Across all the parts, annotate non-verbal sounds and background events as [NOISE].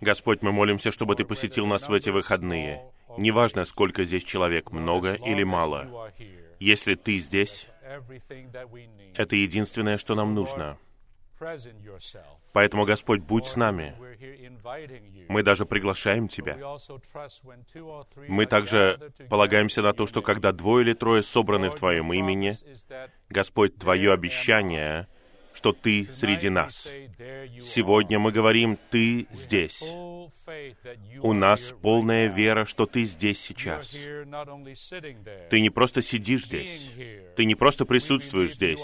Господь, мы молимся, чтобы Ты посетил нас в эти выходные. Неважно, сколько здесь человек, много или мало. Если Ты здесь, это единственное, что нам нужно. Поэтому, Господь, будь с нами. Мы даже приглашаем Тебя. Мы также полагаемся на то, что когда двое или трое собраны в Твоем имени, Господь, Твое обещание — что Ты среди нас. Сегодня мы говорим, Ты здесь. У нас полная вера, что Ты здесь сейчас. Ты не просто сидишь здесь. Ты не просто присутствуешь здесь.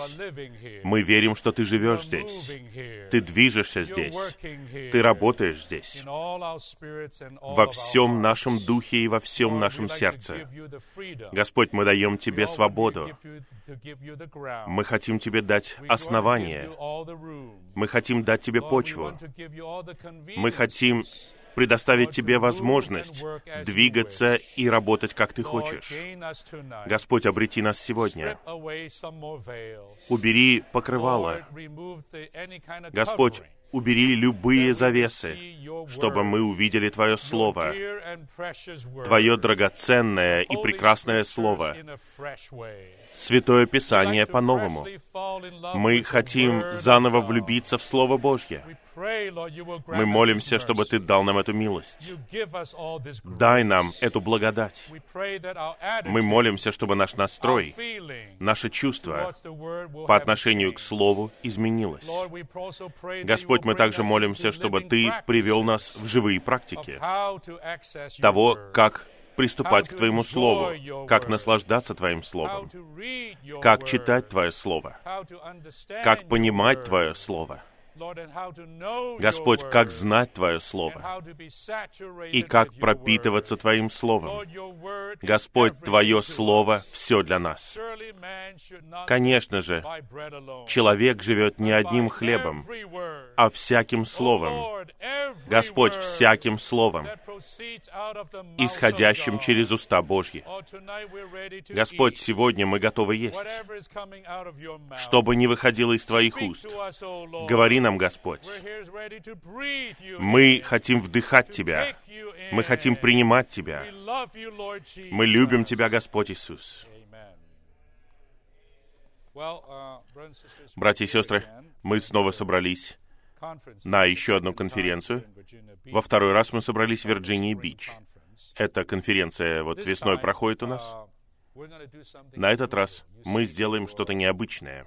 Мы верим, что Ты живешь здесь. Ты движешься здесь. Ты работаешь здесь. Во всем нашем духе и во всем нашем сердце. Господь, мы даем Тебе свободу. Мы хотим Тебе дать основание. Мы хотим дать Тебе почву. Мы хотим предоставить Тебе возможность двигаться и работать, как Ты хочешь. Господь, обрети нас сегодня. Убери покрывало. Господь, убери любые завесы, чтобы мы увидели Твое Слово, Твое драгоценное и прекрасное Слово, Святое Писание по-новому. Мы хотим заново влюбиться в Слово Божье. Мы молимся, чтобы Ты дал нам эту милость. Дай нам эту благодать. Мы молимся, чтобы наш настрой, наше чувство по отношению к Слову изменилось. Господь, мы также молимся, чтобы Ты привел нас в живые практики того, как приступать к Твоему Слову, как наслаждаться Твоим Словом, как читать Твое Слово, как понимать Твое Слово. Господь, как знать Твое Слово и как пропитываться Твоим Словом. Господь, Твое Слово — все для нас. Конечно же, человек живет не одним хлебом, а всяким Словом. Господь, всяким Словом, исходящим через уста Божьи. Господь, сегодня мы готовы есть. Что бы ни выходило из Твоих уст, говори нам, Господь. Мы хотим вдыхать Тебя. Мы хотим принимать Тебя. Мы любим Тебя, Господь Иисус. Братья и сестры, мы снова собрались на еще одну конференцию. Во второй раз мы собрались в Вирджинии-Бич. Эта конференция вот весной проходит у нас. На этот раз мы сделаем что-то необычное.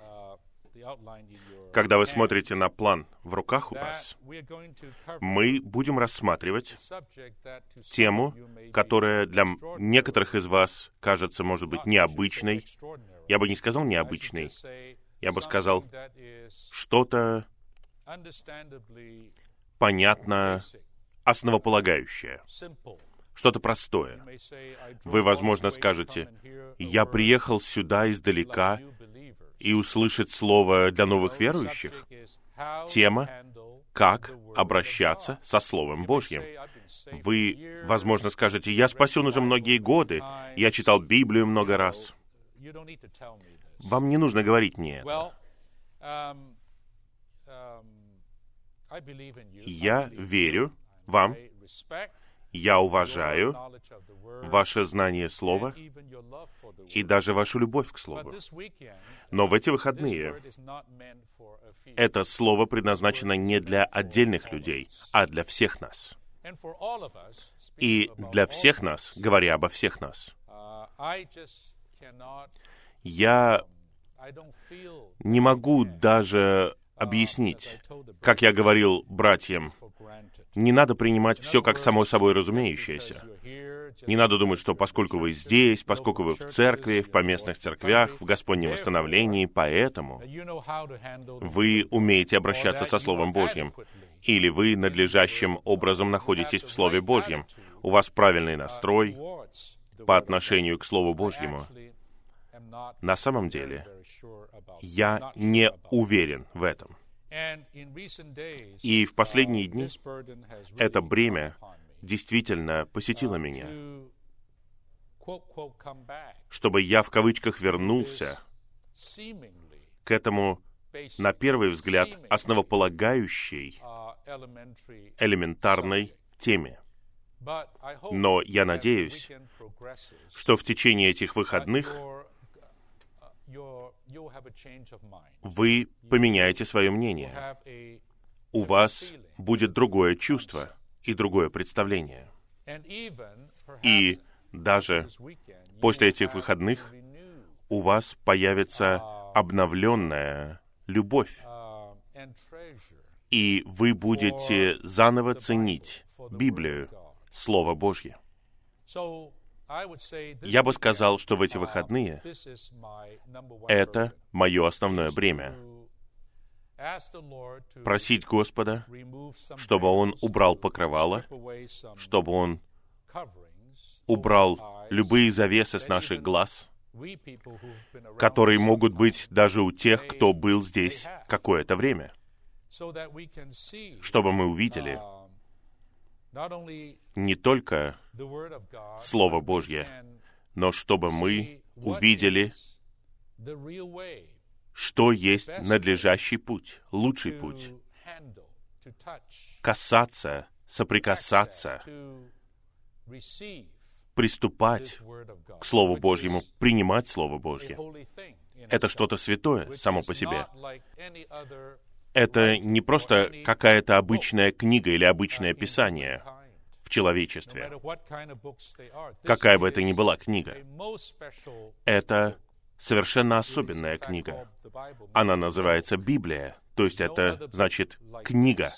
Когда вы смотрите на план в руках у вас, мы будем рассматривать тему, которая для некоторых из вас кажется, может быть, необычной. Я бы не сказал необычной. Я бы сказал что-то понятно основополагающее, что-то простое. Вы, возможно, скажете, «Я приехал сюда издалека и услышать слово для новых верующих». Тема «Как обращаться со Словом Божьим». Вы, возможно, скажете, «Я спасен уже многие годы, я читал Библию много раз». Вам не нужно говорить мне это. Я верю вам, я уважаю ваше знание Слова и даже вашу любовь к Слову. Но в эти выходные это Слово предназначено не для отдельных людей, а для всех нас. И для всех нас, говоря обо всех нас, я не могу даже объяснить. Как я говорил братьям, не надо принимать все как само собой разумеющееся. Не надо думать, что поскольку вы здесь, поскольку вы в церкви, в поместных церквях, в Господнем восстановлении, поэтому вы умеете обращаться со Словом Божьим, или вы надлежащим образом находитесь в Слове Божьем, у вас правильный настрой по отношению к Слову Божьему. На самом деле, я не уверен в этом. И в последние дни это бремя действительно посетило меня, чтобы я в кавычках вернулся к этому на первый взгляд, основополагающей элементарной теме. Но я надеюсь, что в течение этих выходных вы поменяете свое мнение. У вас будет другое чувство и другое представление. И даже после этих выходных у вас появится обновленная любовь, и вы будете заново ценить Библию, Слово Божье. Я бы сказал, что в эти выходные это мое основное бремя. Просить Господа, чтобы Он убрал покрывало, чтобы Он убрал любые завесы с наших глаз, которые могут быть даже у тех, кто был здесь какое-то время, чтобы мы увидели не только Слово Божье, но чтобы мы увидели, что есть надлежащий путь, лучший путь, касаться, соприкасаться, приступать к Слову Божьему, принимать Слово Божье. Это что-то святое само по себе. Это не просто какая-то обычная книга или обычное писание в человечестве, какая бы это ни была книга. Это совершенно особенная книга. Она называется Библия, то есть это значит книга.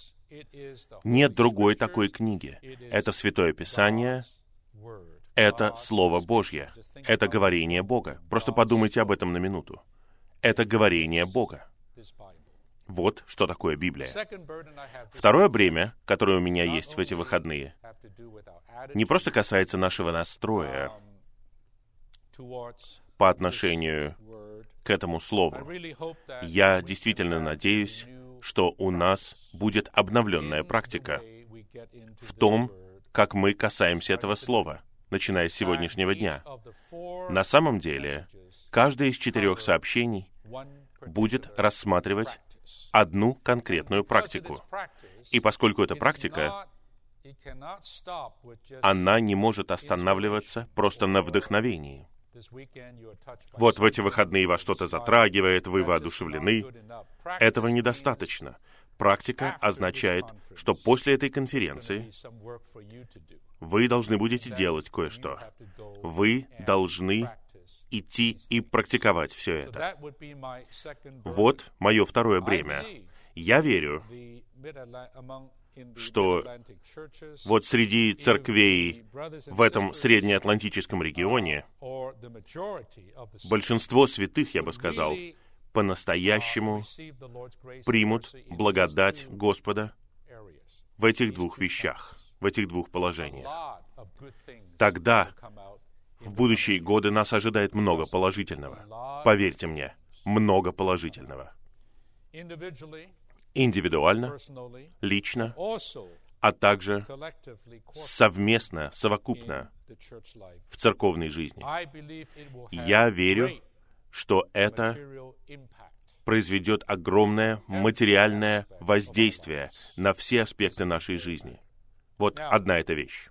Нет другой такой книги. Это Святое Писание, это Слово Божье, это говорение Бога. Просто подумайте об этом на минуту. Это говорение Бога. Вот что такое Библия. Второе бремя, которое у меня есть в эти выходные, не просто касается нашего настроя по отношению к этому слову. Я действительно надеюсь, что у нас будет обновленная практика в том, как мы касаемся этого слова, начиная с сегодняшнего дня. На самом деле, каждое из четырех сообщений будет рассматривать одну конкретную практику. И поскольку это практика, она не может останавливаться просто на вдохновении. Вот в эти выходные вас что-то затрагивает, вы воодушевлены. Этого недостаточно. Практика означает, что после этой конференции вы должны будете делать кое-что. Вы должны идти и практиковать все это. Вот мое второе бремя. Я верю, что вот среди церквей в этом среднеатлантическом регионе большинство святых, я бы сказал, по-настоящему примут благодать Господа в этих двух вещах, в этих двух положениях. Тогда в будущие годы нас ожидает много положительного. Поверьте мне, много положительного. Индивидуально, лично, а также совместно, совокупно в церковной жизни. Я верю, что это произведет огромное материальное воздействие на все аспекты нашей жизни. Вот одна эта вещь.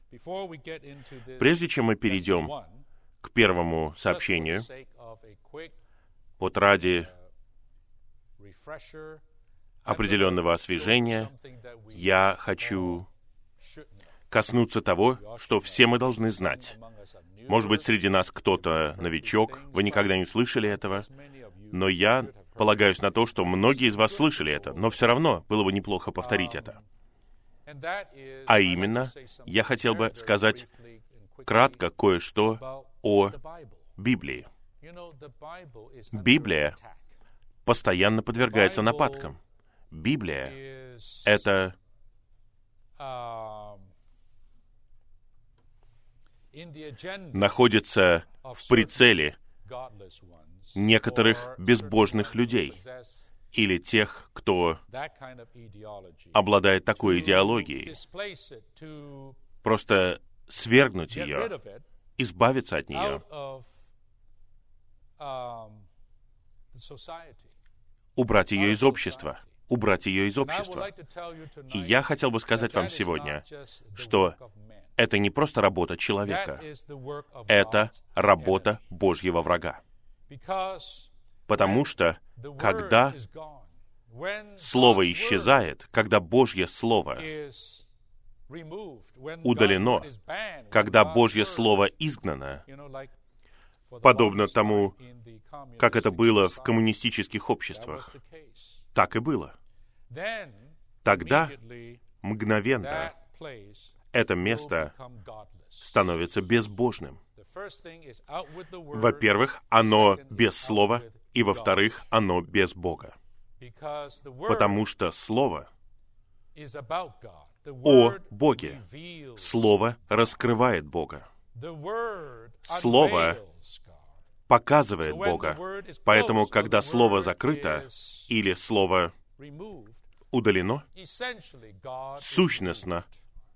Прежде чем мы перейдем к первому сообщению, вот ради определенного освежения, я хочу коснуться того, что все мы должны знать. Может быть, среди нас кто-то новичок, вы никогда не слышали этого, но я полагаюсь на то, что многие из вас слышали это, но все равно было бы неплохо повторить это. А именно, я хотел бы сказать кратко кое-что о Библии. Библия постоянно подвергается нападкам. Библия — это находится в прицеле некоторых безбожных людей или тех, кто обладает такой идеологией. Просто свергнуть ее, избавиться от нее, убрать ее из общества, убрать ее из общества. И я хотел бы сказать вам сегодня, что это не просто работа человека, это работа Божьего врага. Потому что, когда Слово исчезает, когда Божье Слово удалено, когда Божье Слово изгнано, подобно тому, как это было в коммунистических обществах. Так и было. Тогда мгновенно это место становится безбожным. Во-первых, оно без слова, и во-вторых, оно без Бога. Потому что Слово о Боге. Слово раскрывает Бога. Слово показывает Бога. Поэтому, когда Слово закрыто или Слово удалено, сущностно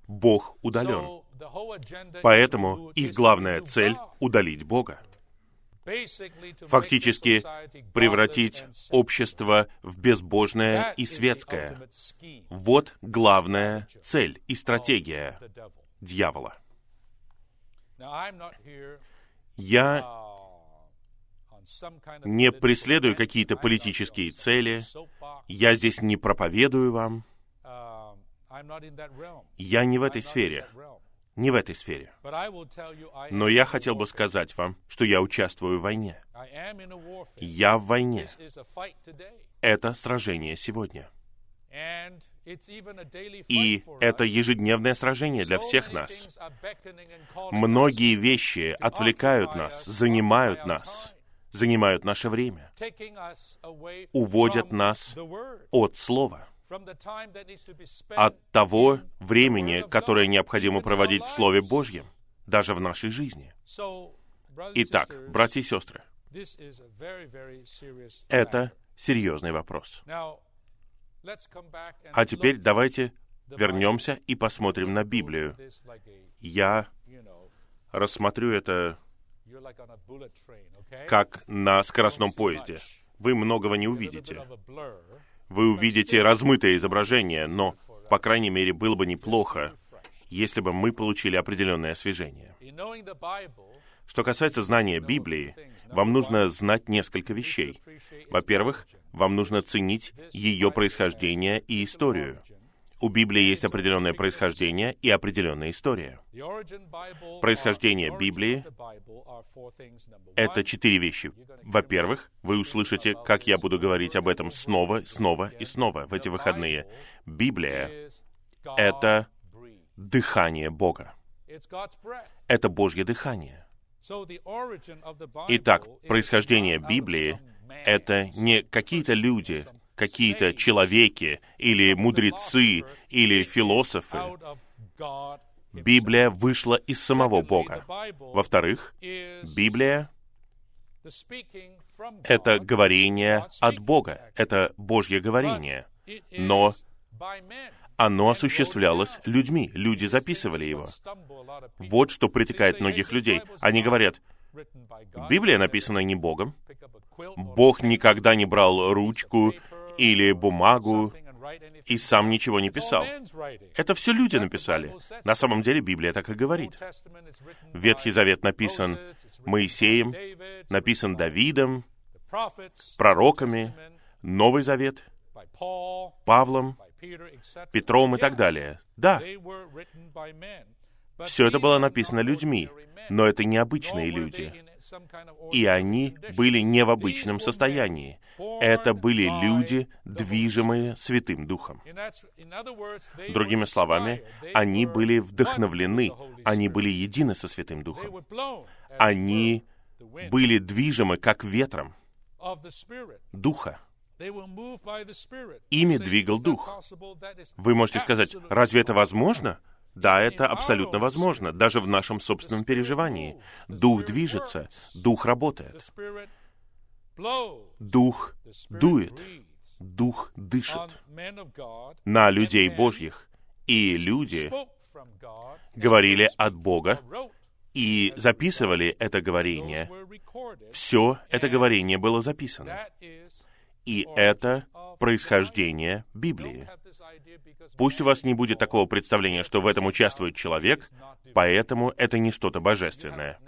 Бог удален. Поэтому их главная цель — удалить Бога. Фактически превратить общество в безбожное и светское. Вот главная цель и стратегия дьявола. Я не преследую какие-то политические цели, я здесь не проповедую вам, я не в этой сфере, не в этой сфере. Но я хотел бы сказать вам, что я участвую в войне. Я в войне. Это сражение сегодня. И это ежедневное сражение для всех нас. Многие вещи отвлекают нас, занимают нас, занимают наше время, уводят нас от Слова, от того времени, которое необходимо проводить в Слове Божьем, даже в нашей жизни. Итак, братья и сестры, это серьезный вопрос. А теперь давайте вернемся и посмотрим на Библию. Я рассмотрю это как на скоростном поезде. Вы многого не увидите. Вы увидите размытое изображение, но, по крайней мере, было бы неплохо, если бы мы получили определенное освежение. Что касается знания Библии, вам нужно знать несколько вещей. Во-первых, вам нужно ценить ее происхождение и историю. У Библии есть определенное происхождение и определенная история. Происхождение Библии — это четыре вещи. Во-первых, вы услышите, как я буду говорить об этом снова, снова и снова в эти выходные. Библия — это дыхание Бога. Это Божье дыхание. Итак, происхождение Библии — это не какие-то люди, какие-то человеки или мудрецы или философы. Библия вышла из самого Бога. Во-вторых, Библия — это говорение от Бога, это Божье говорение. Но оно осуществлялось людьми, люди записывали его. Вот что притекает многих людей. Они говорят, Библия написана не Богом. Бог никогда не брал ручку или бумагу и сам ничего не писал. Это все люди написали. На самом деле Библия так и говорит. Ветхий Завет написан Моисеем, написан Давидом, пророками, Новый Завет Павлом, Петром и так далее. Да, все это было написано людьми, но это необычные люди. И они были не в обычном состоянии. Это были люди, движимые Святым Духом. Другими словами, они были вдохновлены, они были едины со Святым Духом. Они были движимы как ветром Духа. Ими двигал Дух. Вы можете сказать, разве это возможно? Да, это абсолютно возможно, даже в нашем собственном переживании. Дух движется, Дух работает. Дух дует, Дух дышит на людей Божьих. И люди говорили от Бога и записывали это говорение. Все это говорение было записано. И это происхождение Библии. Пусть у вас не будет такого представления, что в этом участвует человек, поэтому это не что-то божественное.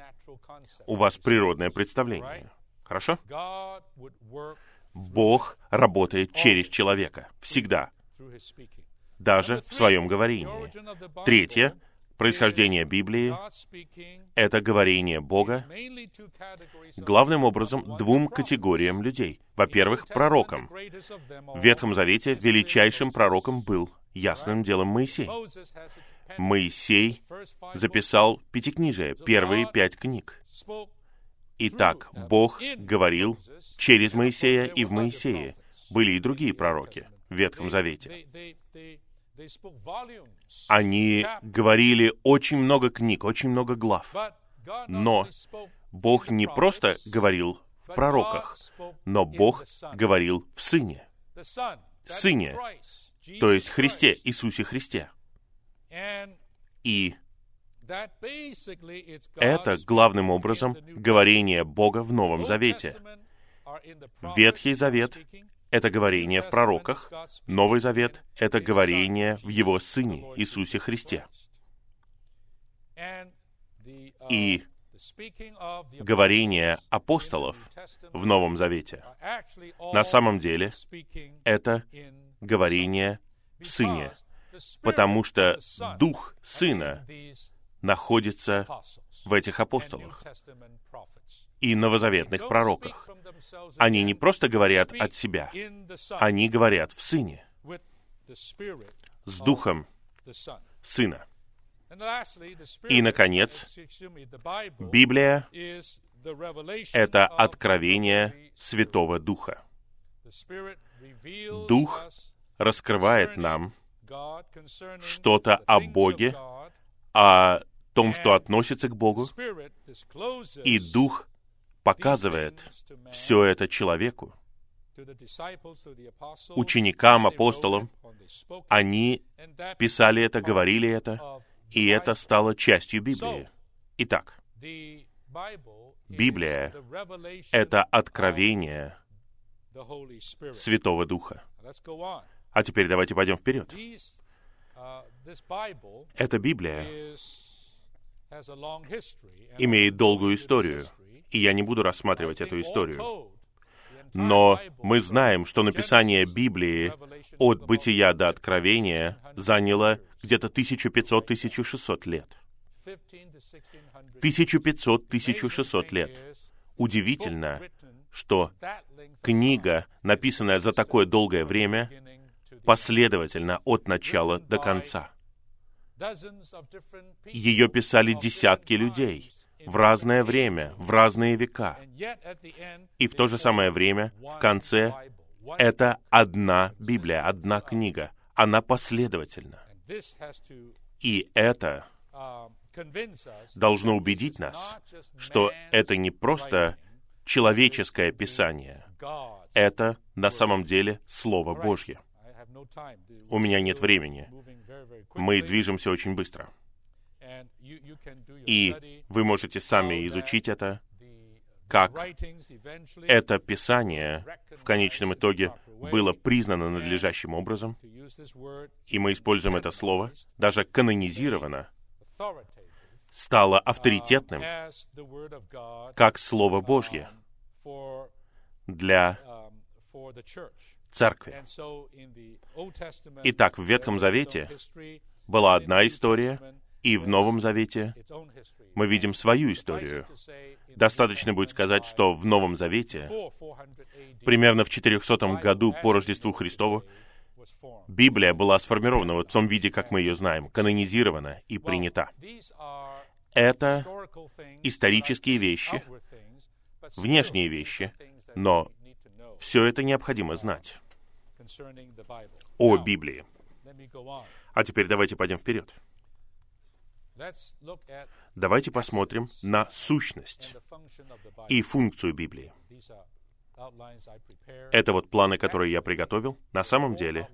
У вас природное представление. Хорошо? Бог работает через человека. Всегда. Даже в своем говорении. Третье происхождение Библии — это говорение Бога главным образом двум категориям людей. Во-первых, пророкам. В Ветхом Завете величайшим пророком был ясным делом Моисей. Моисей записал пятикнижие, первые пять книг. Итак, Бог говорил через Моисея и в Моисее. Были и другие пророки в Ветхом Завете. Они говорили очень много книг, очень много глав. Но Бог не просто говорил в пророках, но Бог говорил в Сыне. Сыне, то есть Христе, Иисусе Христе. И это главным образом говорение Бога в Новом Завете. Ветхий Завет это говорение в пророках, Новый Завет — это говорение в Его Сыне, Иисусе Христе. И говорение апостолов в Новом Завете на самом деле это говорение в Сыне, потому что Дух Сына находится в этих апостолах и новозаветных пророках. Они не просто говорят от себя, они говорят в Сыне, с Духом Сына. И, наконец, Библия — это откровение Святого Духа. Дух раскрывает нам что-то о Боге, о том, что относится к Богу, и Дух показывает все это человеку, ученикам, апостолам. Они писали это, говорили это, и это стало частью Библии. Итак, Библия — это откровение Святого Духа. А теперь давайте пойдем вперед. Эта Библия имеет долгую историю, и я не буду рассматривать эту историю. Но мы знаем, что написание Библии от бытия до откровения заняло где-то 1500-1600 лет. 1500-1600 лет. Удивительно, что книга, написанная за такое долгое время, последовательно от начала до конца. Ее писали десятки людей в разное время, в разные века. И в то же самое время, в конце, это одна Библия, одна книга. Она последовательна. И это должно убедить нас, что это не просто человеческое писание, это на самом деле Слово Божье. У меня нет времени. Мы движемся очень быстро. И вы можете сами изучить это, как это Писание в конечном итоге было признано надлежащим образом, и мы используем это слово, даже канонизировано, стало авторитетным, как Слово Божье для церкви. Итак, в Ветхом Завете была одна история, и в Новом Завете мы видим свою историю. Достаточно будет сказать, что в Новом Завете, примерно в 400 году по Рождеству Христову, Библия была сформирована в том виде, как мы ее знаем, канонизирована и принята. Это исторические вещи, внешние вещи, но все это необходимо знать о Библии. А теперь давайте пойдем вперед. Давайте посмотрим на сущность и функцию Библии. Это вот планы, которые я приготовил. На самом деле,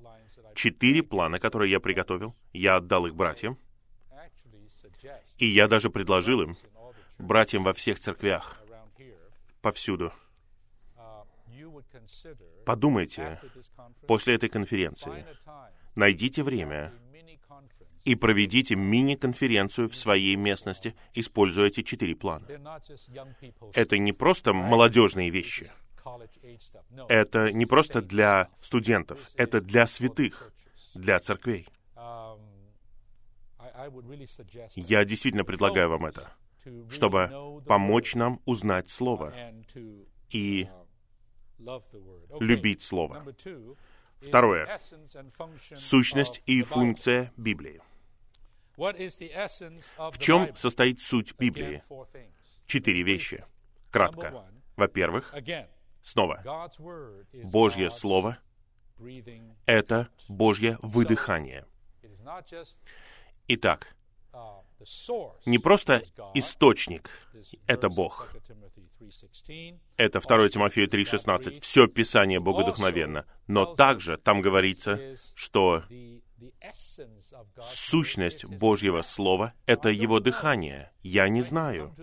четыре плана, которые я приготовил, я отдал их братьям, и я даже предложил им, братьям во всех церквях, повсюду, подумайте после этой конференции, найдите время и проведите мини-конференцию в своей местности, используя эти четыре плана. Это не просто молодежные вещи. Это не просто для студентов, это для святых, для церквей. Я действительно предлагаю вам это, чтобы помочь нам узнать Слово и любить Слово. Второе. Сущность и функция Библии. В чем состоит суть Библии? Четыре вещи. Кратко. Во-первых, снова, Божье Слово — это Божье выдыхание. Итак, не просто источник — это Бог. Это 2 Тимофею 3,16. Все Писание богодухновенно. Но также там говорится, что сущность Божьего Слова — это Его дыхание. Я не знаю.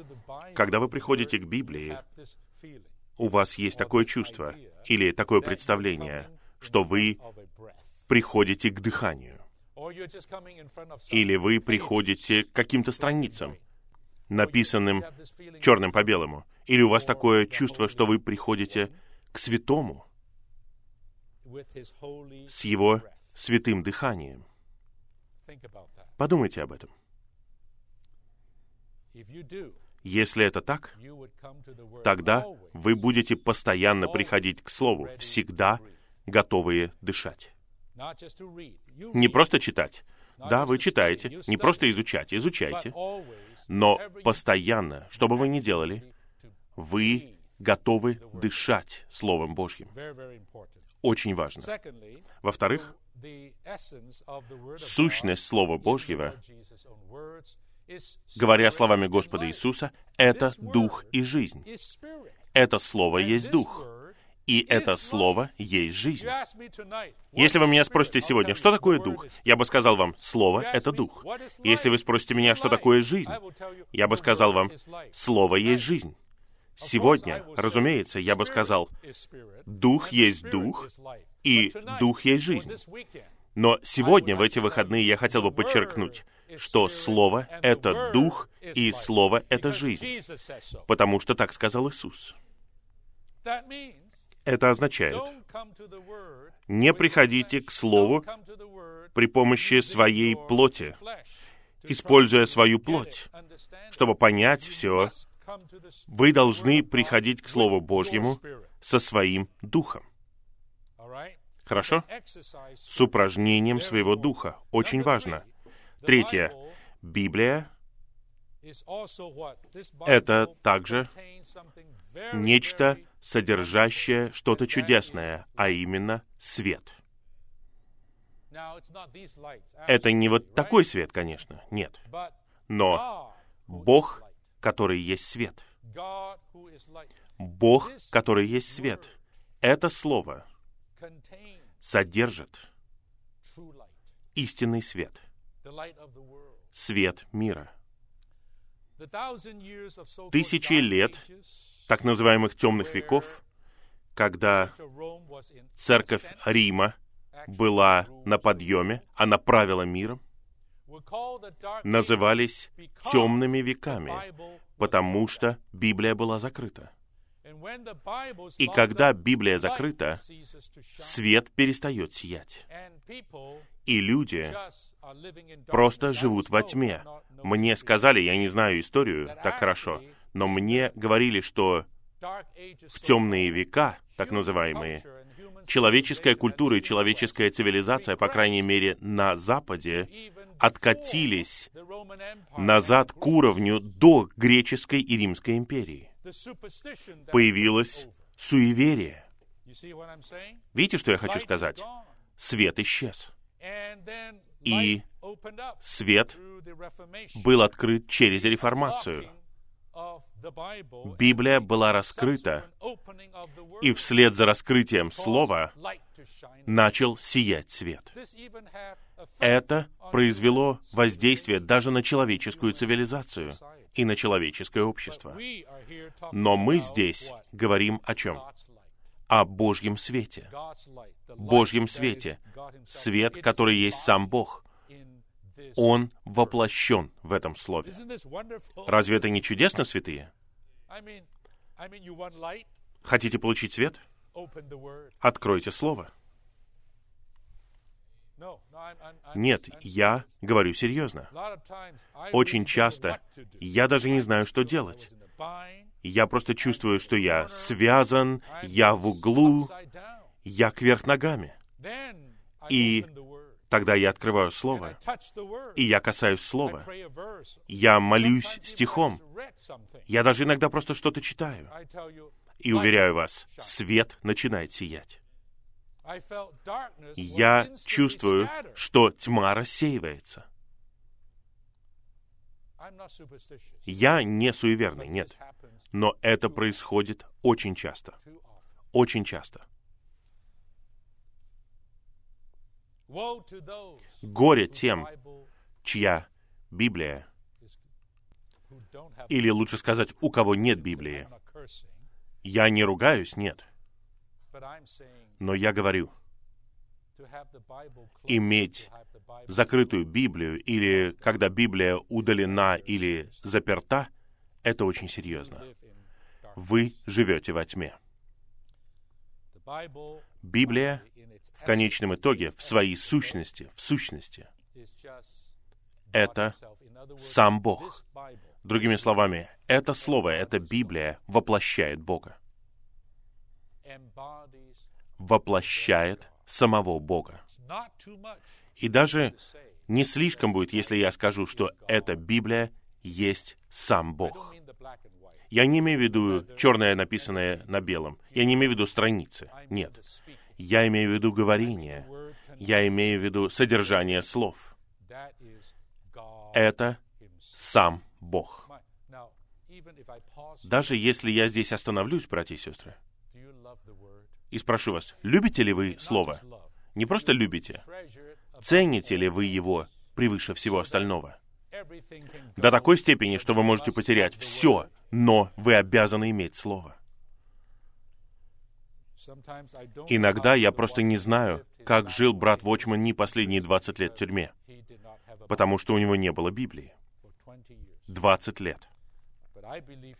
Когда вы приходите к Библии, у вас есть такое чувство или такое представление, что вы приходите к дыханию. Или вы приходите к каким-то страницам, написанным черным по белому. Или у вас такое чувство, что вы приходите к святому с его святым дыханием. Подумайте об этом. Если это так, тогда вы будете постоянно приходить к Слову, всегда готовые дышать. Не просто читать. Да, вы читаете, не просто изучать, изучайте, но постоянно, что бы вы ни делали, вы готовы дышать Словом Божьим. Очень важно. Во-вторых, сущность Слова Божьего, говоря словами Господа Иисуса, это Дух и жизнь. Это Слово есть Дух и это Слово есть жизнь. Если вы меня спросите сегодня, что такое Дух, я бы сказал вам, Слово — это Дух. Если вы спросите меня, что такое жизнь, я бы сказал вам, Слово есть жизнь. Сегодня, разумеется, я бы сказал, Дух есть Дух, и Дух есть жизнь. Но сегодня, в эти выходные, я хотел бы подчеркнуть, что Слово — это Дух, и Слово — это жизнь, потому что так сказал Иисус. Это означает, не приходите к Слову при помощи своей плоти, используя свою плоть, чтобы понять все, вы должны приходить к Слову Божьему со своим духом. Хорошо? С упражнением своего духа. Очень важно. Третье. Библия — это также нечто содержащее что-то чудесное, а именно свет. Это не вот такой свет, конечно, нет. Но Бог, который есть свет. Бог, который есть свет. Это слово содержит истинный свет, свет мира. Тысячи лет так называемых темных веков, когда церковь Рима была на подъеме, она правила миром, назывались темными веками, потому что Библия была закрыта. И когда Библия закрыта, свет перестает сиять. И люди просто живут во тьме. Мне сказали, я не знаю историю так хорошо, но мне говорили, что в темные века, так называемые, человеческая культура и человеческая цивилизация, по крайней мере, на Западе, откатились назад к уровню до греческой и римской империи. Появилось суеверие. Видите, что я хочу сказать? Свет исчез. И свет был открыт через реформацию. Библия была раскрыта, и вслед за раскрытием Слова начал сиять свет. Это произвело воздействие даже на человеческую цивилизацию и на человеческое общество. Но мы здесь говорим о чем? О Божьем свете. Божьем свете. Свет, который есть сам Бог. Он воплощен в этом слове. Разве это не чудесно, святые? Хотите получить свет? Откройте Слово. Нет, я говорю серьезно. Очень часто я даже не знаю, что делать. Я просто чувствую, что я связан, я в углу, я кверх ногами. И тогда я открываю Слово, и я касаюсь Слова. Я молюсь стихом. Я даже иногда просто что-то читаю. И уверяю вас, свет начинает сиять. Я чувствую, что тьма рассеивается. Я не суеверный, нет. Но это происходит очень часто. Очень часто. Горе тем, чья Библия, или лучше сказать, у кого нет Библии. Я не ругаюсь, нет. Но я говорю, иметь закрытую Библию или когда Библия удалена или заперта, это очень серьезно. Вы живете во тьме. Библия в конечном итоге, в своей сущности, в сущности, это сам Бог. Другими словами, это Слово, эта Библия воплощает Бога. Воплощает самого Бога. И даже не слишком будет, если я скажу, что эта Библия есть сам Бог. Я не имею в виду черное, написанное на белом. Я не имею в виду страницы. Нет. Я имею в виду говорение. Я имею в виду содержание слов. Это сам Бог. Даже если я здесь остановлюсь, братья и сестры, и спрошу вас, любите ли вы Слово? Не просто любите, цените ли вы его превыше всего остального? До такой степени, что вы можете потерять все, но вы обязаны иметь Слово. Иногда я просто не знаю, как жил брат Вочман не последние 20 лет в тюрьме, потому что у него не было Библии. 20 лет.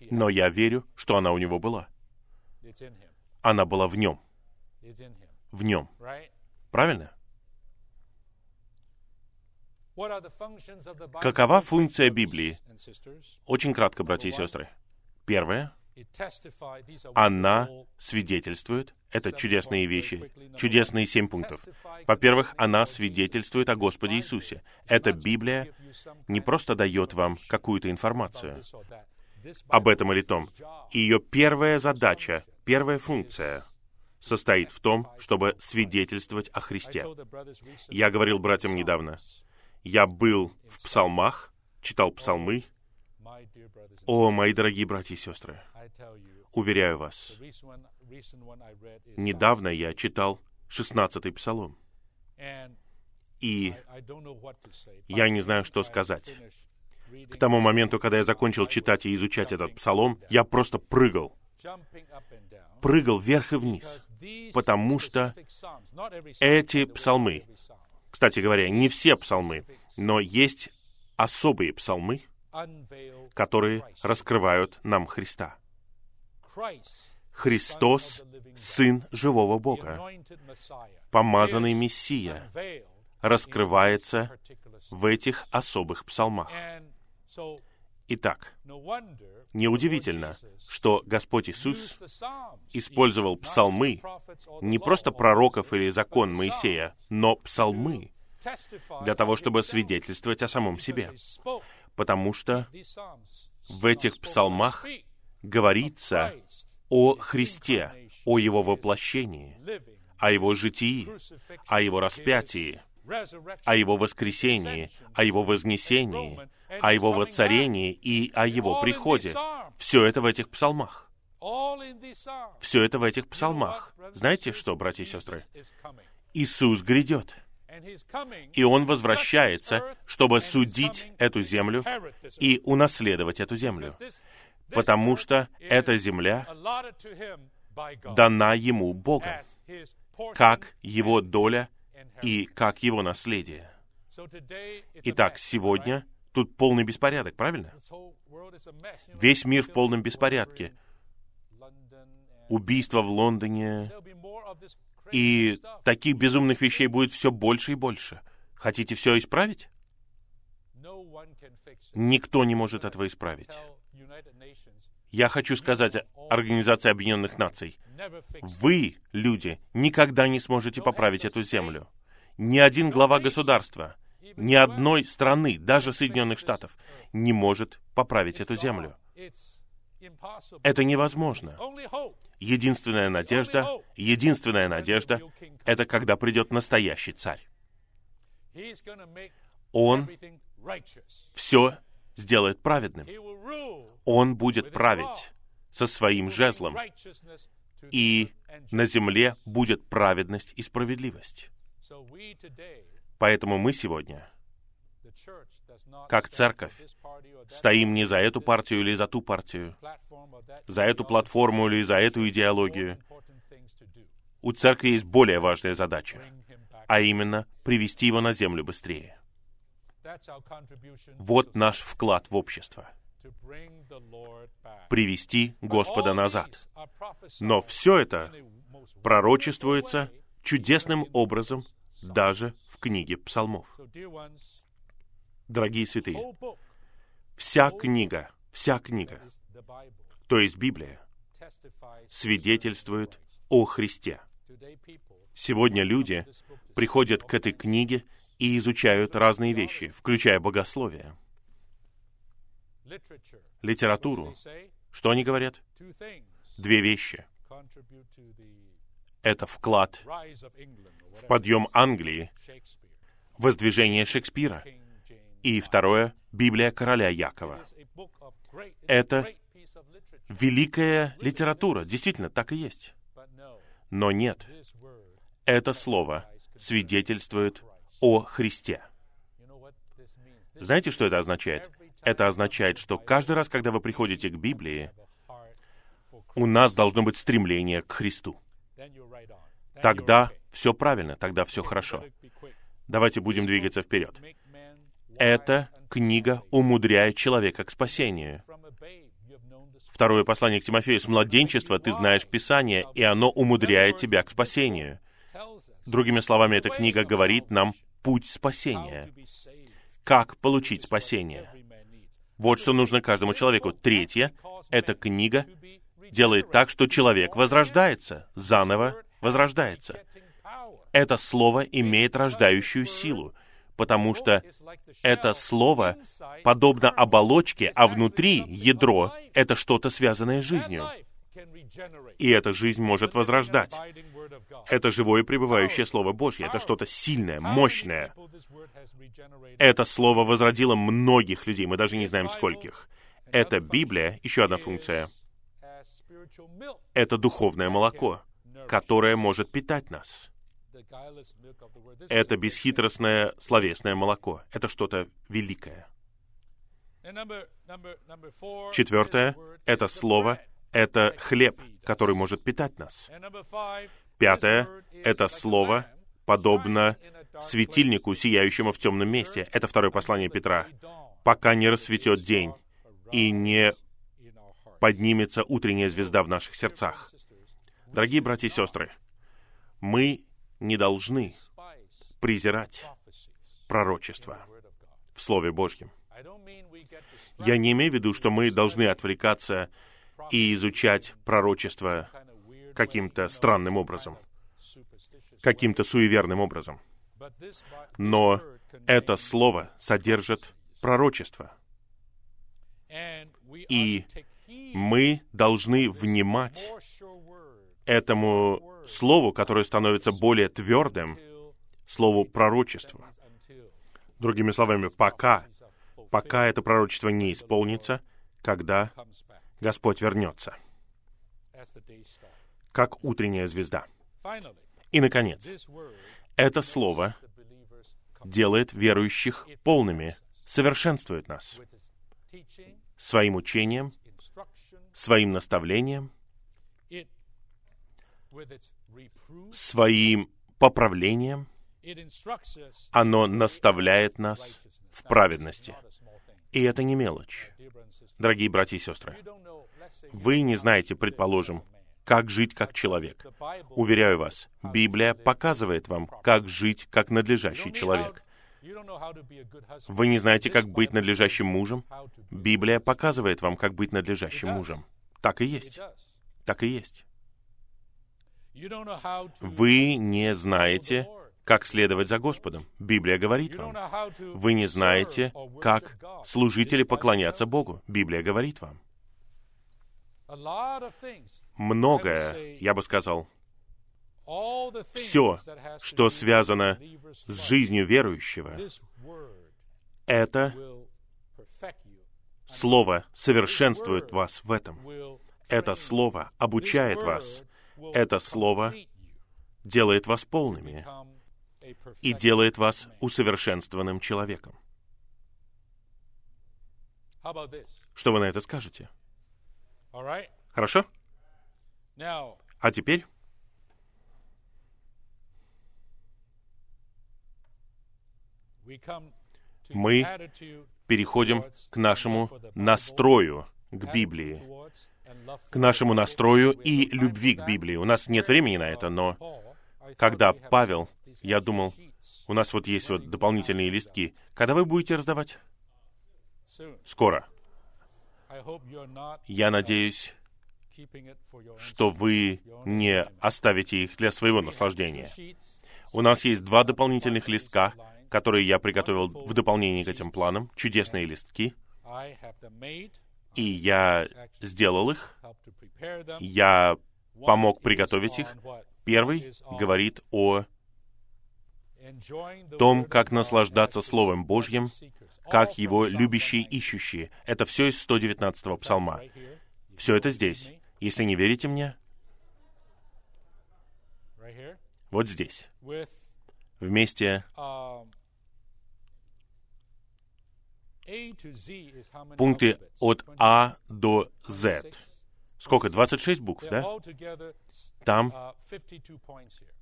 Но я верю, что она у него была. Она была в нем. В нем. Правильно? Какова функция Библии? Очень кратко, братья и сестры. Первое. Она свидетельствует, это чудесные вещи, чудесные семь пунктов. Во-первых, она свидетельствует о Господе Иисусе. Эта Библия не просто дает вам какую-то информацию об этом или том. Ее первая задача, первая функция состоит в том, чтобы свидетельствовать о Христе. Я говорил братьям недавно, я был в псалмах, читал псалмы. О, мои дорогие братья и сестры, уверяю вас, недавно я читал 16-й псалом. И я не знаю, что сказать. К тому моменту, когда я закончил читать и изучать этот псалом, я просто прыгал. Прыгал вверх и вниз, потому что эти псалмы, кстати говоря, не все псалмы, но есть особые псалмы, которые раскрывают нам Христа. Христос — Сын живого Бога, помазанный Мессия, раскрывается в этих особых псалмах. Итак, неудивительно, что Господь Иисус использовал псалмы, не просто пророков или закон Моисея, но псалмы для того, чтобы свидетельствовать о самом себе. Потому что в этих псалмах говорится о Христе, о Его воплощении, о Его житии, о Его распятии, о Его воскресении, о Его вознесении, о Его воцарении и о Его приходе. Все это в этих псалмах. Все это в этих псалмах. Знаете что, братья и сестры? Иисус грядет. И Он возвращается, чтобы судить эту землю и унаследовать эту землю. Потому что эта земля дана ему Богом, как его доля и как его наследие. Итак, сегодня тут полный беспорядок, правильно? Весь мир в полном беспорядке. Убийства в Лондоне. И таких безумных вещей будет все больше и больше. Хотите все исправить? Никто не может этого исправить. Я хочу сказать Организации Объединенных Наций, вы, люди, никогда не сможете поправить эту землю. Ни один глава государства, ни одной страны, даже Соединенных Штатов, не может поправить эту землю. Это невозможно. Единственная надежда, единственная надежда — это когда придет настоящий царь. Он все сделает праведным. Он будет править со своим жезлом, и на земле будет праведность и справедливость. Поэтому мы сегодня, как церковь, стоим не за эту партию или за ту партию, за эту платформу или за эту идеологию. У церкви есть более важная задача, а именно привести его на землю быстрее. Вот наш вклад в общество. Привести Господа назад. Но все это пророчествуется чудесным образом даже в книге псалмов. Дорогие святые, вся книга, вся книга, то есть Библия, свидетельствует о Христе. Сегодня люди приходят к этой книге и изучают разные вещи, включая богословие, литературу. Что они говорят? Две вещи. Это вклад в подъем Англии, воздвижение Шекспира. И второе — Библия короля Якова. Это великая литература. Действительно, так и есть. Но нет. Это слово свидетельствует о Христе. Знаете, что это означает? Это означает, что каждый раз, когда вы приходите к Библии, у нас должно быть стремление к Христу. Тогда все правильно, тогда все хорошо. Давайте будем двигаться вперед. Эта книга умудряет человека к спасению. Второе послание к Тимофею. С младенчества ты знаешь Писание, и оно умудряет тебя к спасению. Другими словами, эта книга говорит нам путь спасения. Как получить спасение? Вот что нужно каждому человеку. Третье — эта книга делает так, что человек возрождается, заново возрождается. Это слово имеет рождающую силу, потому что это слово подобно оболочке, а внутри ядро — это что-то связанное с жизнью. И эта жизнь может возрождать. Это живое пребывающее Слово Божье. Это что-то сильное, мощное. Это Слово возродило многих людей. Мы даже не знаем, скольких. Это Библия, еще одна функция. Это духовное молоко, которое может питать нас. Это бесхитростное словесное молоко. Это что-то великое. Четвертое — это слово это хлеб, который может питать нас. Пятое — это слово, подобно светильнику, сияющему в темном месте. Это второе послание Петра. Пока не рассветет день и не поднимется утренняя звезда в наших сердцах. Дорогие братья и сестры, мы не должны презирать пророчество в Слове Божьем. Я не имею в виду, что мы должны отвлекаться и изучать пророчество каким-то странным образом, каким-то суеверным образом. Но это слово содержит пророчество. И мы должны внимать этому слову, которое становится более твердым, слову пророчества. Другими словами, пока, пока это пророчество не исполнится, когда Господь вернется, как утренняя звезда. И, наконец, это слово делает верующих полными, совершенствует нас своим учением, своим наставлением. своим поправлением оно наставляет нас в праведности. И это не мелочь. Дорогие братья и сестры, вы не знаете, предположим, как жить как человек. Уверяю вас, Библия показывает вам, как жить как надлежащий человек. Вы не знаете, как быть надлежащим мужем? Библия показывает вам, как быть надлежащим мужем. Так и есть. Так и есть. Вы не знаете, как следовать за Господом. Библия говорит вам. Вы не знаете, как служить или поклоняться Богу. Библия говорит вам. Многое, я бы сказал, все, что связано с жизнью верующего, это Слово совершенствует вас в этом. Это Слово обучает вас. Это Слово делает вас полными и делает вас усовершенствованным человеком. Что вы на это скажете? Хорошо? А теперь мы переходим к нашему настрою к Библии, к нашему настрою и любви к Библии. У нас нет времени на это, но когда Павел, я думал, у нас вот есть вот дополнительные листки, когда вы будете раздавать? Скоро. Я надеюсь, что вы не оставите их для своего наслаждения. У нас есть два дополнительных листка, которые я приготовил в дополнение к этим планам, чудесные листки. И я сделал их. Я помог приготовить их. Первый говорит о том, как наслаждаться Словом Божьим, как его любящие ищущие. Это все из 119-го псалма. Все это здесь. Если не верите мне, вот здесь. Вместе пункты от А до Z. Сколько? 26 букв, да? Там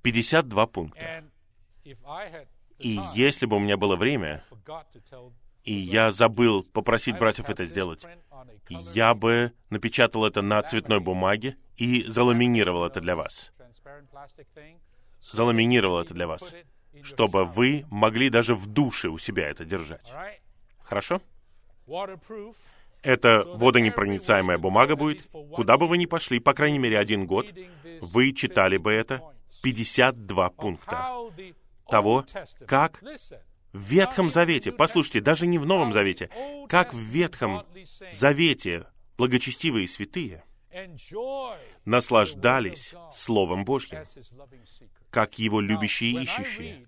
52 пункта. И если бы у меня было время, и я забыл попросить братьев это сделать, я бы напечатал это на цветной бумаге и заламинировал это для вас. Заламинировал это для вас, чтобы вы могли даже в душе у себя это держать. Хорошо? Это водонепроницаемая бумага будет. Куда бы вы ни пошли, по крайней мере, один год, вы читали бы это 52 пункта того, как в Ветхом Завете, послушайте, даже не в Новом Завете, как в Ветхом Завете благочестивые святые наслаждались Словом Божьим, как Его любящие и ищущие.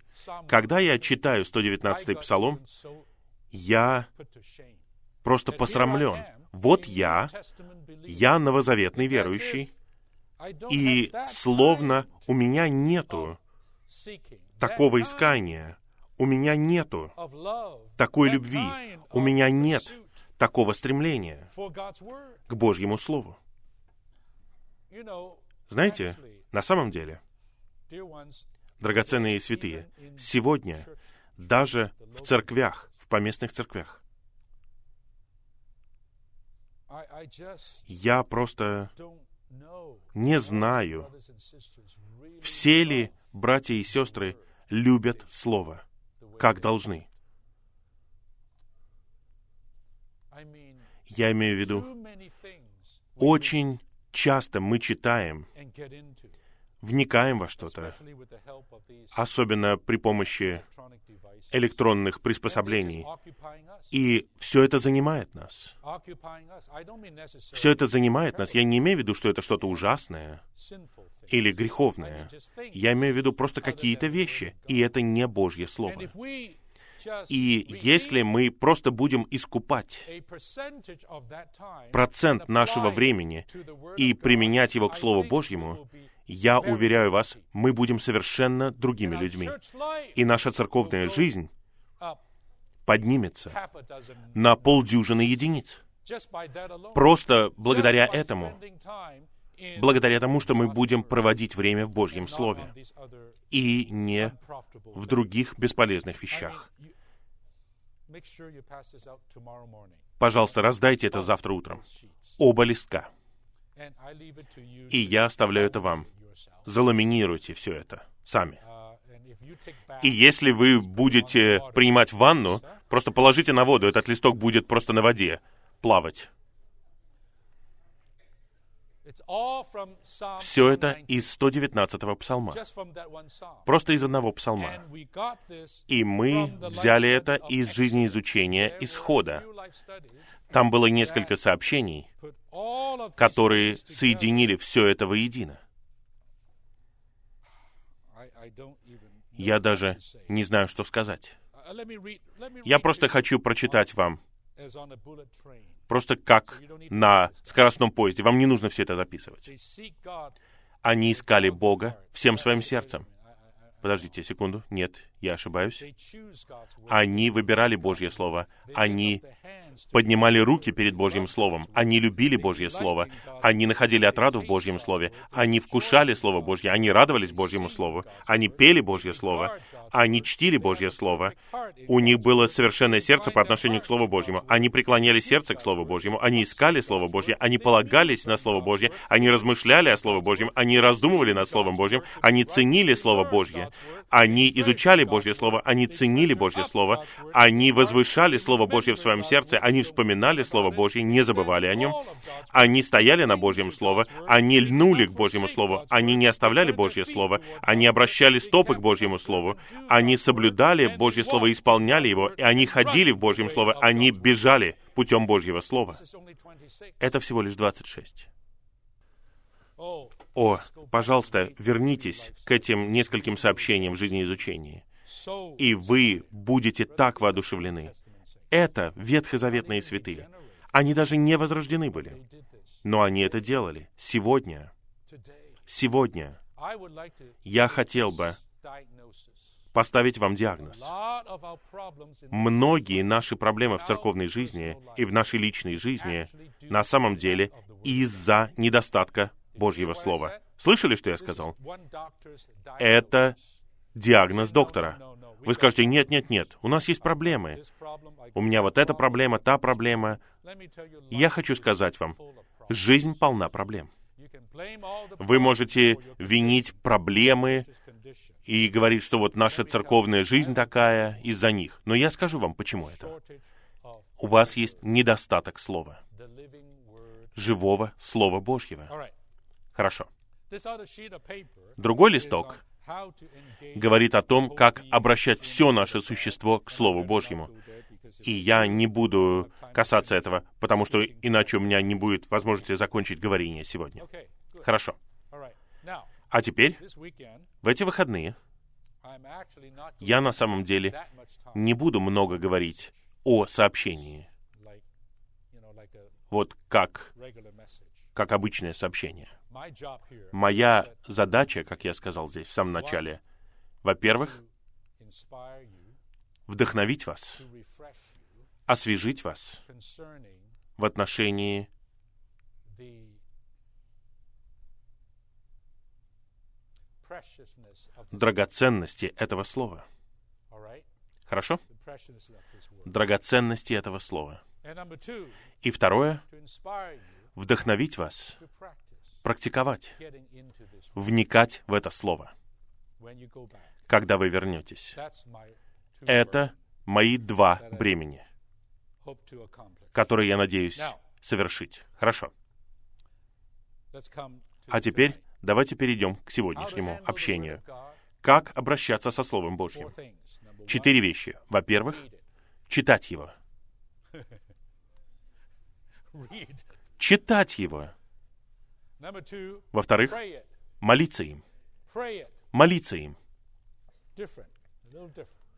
Когда я читаю 119-й Псалом, я просто посрамлен. Вот я, я новозаветный верующий, и словно у меня нету такого искания, у меня нету такой любви, у меня нет такого стремления к Божьему Слову. Знаете, на самом деле, драгоценные святые, сегодня даже в церквях, в поместных церквях, я просто не знаю, все ли братья и сестры любят Слово, как должны. Я имею в виду, очень часто мы читаем вникаем во что-то, особенно при помощи электронных приспособлений. И все это занимает нас. Все это занимает нас. Я не имею в виду, что это что-то ужасное или греховное. Я имею в виду просто какие-то вещи, и это не Божье Слово. И если мы просто будем искупать процент нашего времени и применять его к Слову Божьему, я уверяю вас, мы будем совершенно другими людьми. И наша церковная жизнь поднимется на полдюжины единиц. Просто благодаря этому, благодаря тому, что мы будем проводить время в Божьем Слове и не в других бесполезных вещах. Пожалуйста, раздайте это завтра утром. Оба листка. И я оставляю это вам. Заламинируйте все это сами. И если вы будете принимать ванну, просто положите на воду, этот листок будет просто на воде плавать. Все это из 119-го псалма. Просто из одного псалма. И мы взяли это из жизнеизучения исхода. Там было несколько сообщений, которые соединили все это воедино. Я даже не знаю, что сказать. Я просто хочу прочитать вам просто как на скоростном поезде. Вам не нужно все это записывать. Они искали Бога всем своим сердцем. Подождите секунду. Нет, я ошибаюсь. Они выбирали Божье Слово. Они поднимали руки перед Божьим Словом. Они любили Божье Слово. Они находили отраду в Божьем Слове. Они вкушали Слово Божье. Они радовались Божьему Слову. Они пели Божье Слово. Они чтили Божье Слово. У них было совершенное сердце по отношению к Слову Божьему. Они преклоняли сердце к Слову Божьему. Они искали Слово Божье. Они полагались на Слово Божье. Они размышляли о Слове Божьем. Они раздумывали над Словом Божьим. Они ценили Слово Божье. Они изучали Божье Слово. Они ценили Божье Слово. Они возвышали Слово Божье в своем сердце. Они вспоминали Слово Божье, не забывали о нем. Они стояли на Божьем Слове. Они льнули к Божьему Слову. Они не оставляли Божье Слово. Они обращали стопы к Божьему Слову. Они соблюдали Божье Слово, исполняли его, и они ходили в Божьем Слове, они бежали путем Божьего Слова. Это всего лишь 26. О, пожалуйста, вернитесь к этим нескольким сообщениям в жизнеизучении, и вы будете так воодушевлены. Это ветхозаветные святые. Они даже не возрождены были. Но они это делали. Сегодня, сегодня я хотел бы поставить вам диагноз. Многие наши проблемы в церковной жизни и в нашей личной жизни на самом деле из-за недостатка Божьего Слова. Слышали, что я сказал? Это диагноз доктора. Вы скажете, нет, нет, нет, у нас есть проблемы. У меня вот эта проблема, та проблема. Я хочу сказать вам, жизнь полна проблем. Вы можете винить проблемы и говорить, что вот наша церковная жизнь такая из-за них. Но я скажу вам, почему это. У вас есть недостаток слова. Живого Слова Божьего. Хорошо. Другой листок говорит о том, как обращать все наше существо к Слову Божьему. И я не буду касаться этого, потому что иначе у меня не будет возможности закончить говорение сегодня. Хорошо. А теперь, в эти выходные, я на самом деле не буду много говорить о сообщении. Вот как, как обычное сообщение. Моя задача, как я сказал здесь в самом начале, во-первых, вдохновить вас, освежить вас в отношении драгоценности этого слова. Хорошо? Драгоценности этого слова. И второе, вдохновить вас, практиковать, вникать в это слово, когда вы вернетесь. Это мои два бремени, которые я надеюсь совершить. Хорошо. А теперь давайте перейдем к сегодняшнему общению. Как обращаться со Словом Божьим? Четыре вещи. Во-первых, читать его. [LAUGHS] Читать его. Во-вторых, молиться им. Молиться им.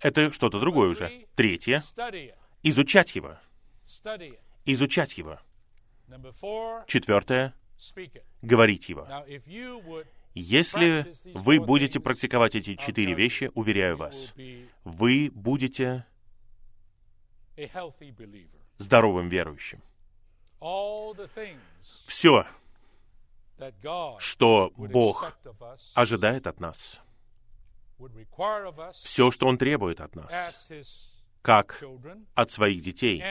Это что-то другое уже. Третье. Изучать его. Изучать его. Четвертое. Говорить его. Если вы будете практиковать эти четыре вещи, уверяю вас, вы будете здоровым верующим. Все, что Бог ожидает от нас. Все, что Он требует от нас, как от своих детей.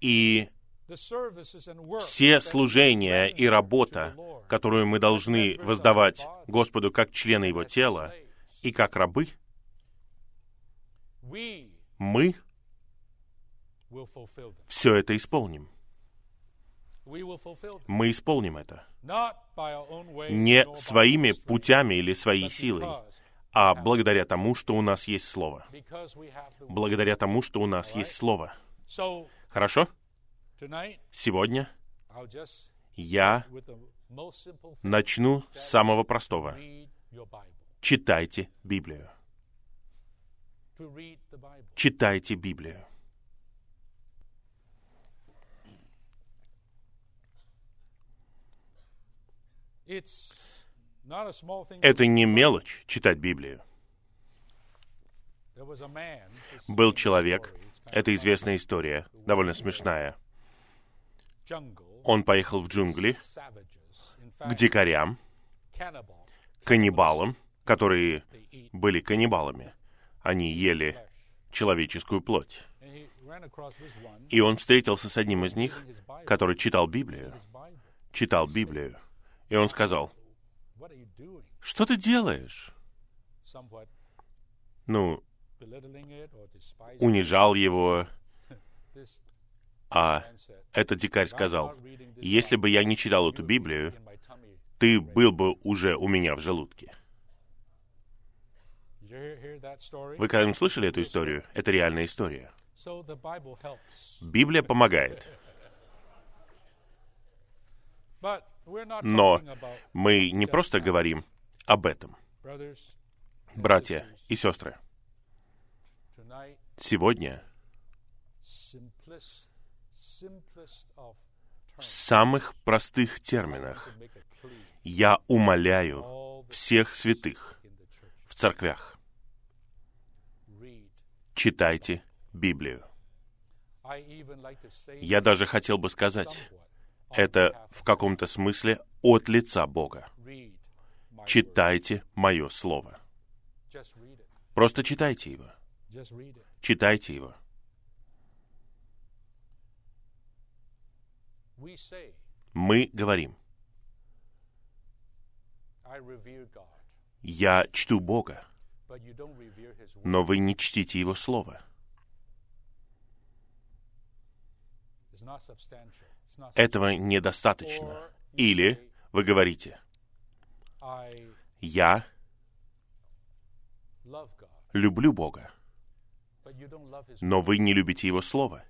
И все служения и работа, которую мы должны воздавать Господу как члены Его тела и как рабы, мы все это исполним. Мы исполним это. Не своими путями или своей силой, а благодаря тому, что у нас есть Слово. Благодаря тому, что у нас есть Слово. Хорошо? Сегодня я начну с самого простого. Читайте Библию. Читайте Библию. Это не мелочь читать Библию. Был человек, это известная история, довольно смешная. Он поехал в джунгли к дикарям, каннибалам, которые были каннибалами. Они ели человеческую плоть. И он встретился с одним из них, который читал Библию. Читал Библию. И он сказал, что ты делаешь? Ну, унижал его, а этот дикарь сказал, если бы я не читал эту Библию, ты был бы уже у меня в желудке. Вы когда-нибудь слышали эту историю? Это реальная история. Библия помогает. Но мы не просто говорим об этом. Братья и сестры, сегодня в самых простых терминах я умоляю всех святых в церквях. Читайте Библию. Я даже хотел бы сказать, это в каком-то смысле от лица Бога. Читайте мое слово. Просто читайте его. Читайте его. Мы говорим, я чту Бога, но вы не чтите Его Слово. Этого недостаточно. Или вы говорите, я люблю Бога, но вы не любите Его Слово.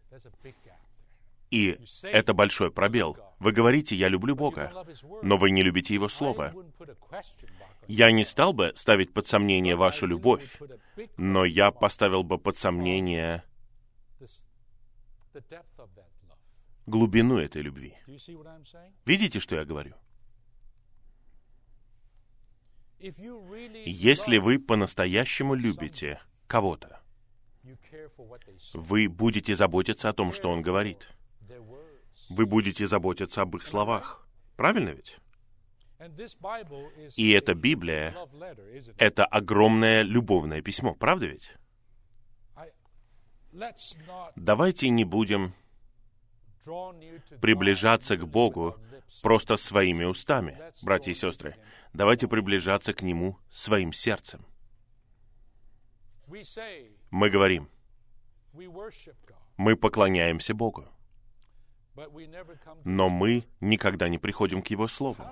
И это большой пробел. Вы говорите, я люблю Бога, но вы не любите Его Слово. Я не стал бы ставить под сомнение вашу любовь, но я поставил бы под сомнение глубину этой любви. Видите, что я говорю? Если вы по-настоящему любите кого-то, вы будете заботиться о том, что он говорит. Вы будете заботиться об их словах. Правильно ведь? И эта Библия — это огромное любовное письмо, правда ведь? Давайте не будем приближаться к Богу просто своими устами, братья и сестры. Давайте приближаться к Нему своим сердцем. Мы говорим, мы поклоняемся Богу, но мы никогда не приходим к Его Слову.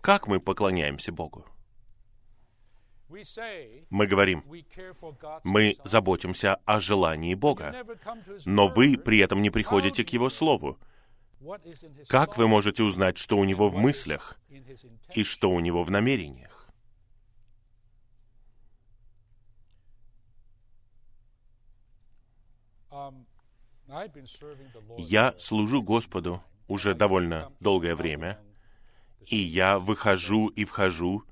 Как мы поклоняемся Богу? Мы говорим, мы заботимся о желании Бога, но вы при этом не приходите к Его Слову. Как вы можете узнать, что у Него в мыслях и что у Него в намерениях? Я служу Господу уже довольно долгое время, и я выхожу и вхожу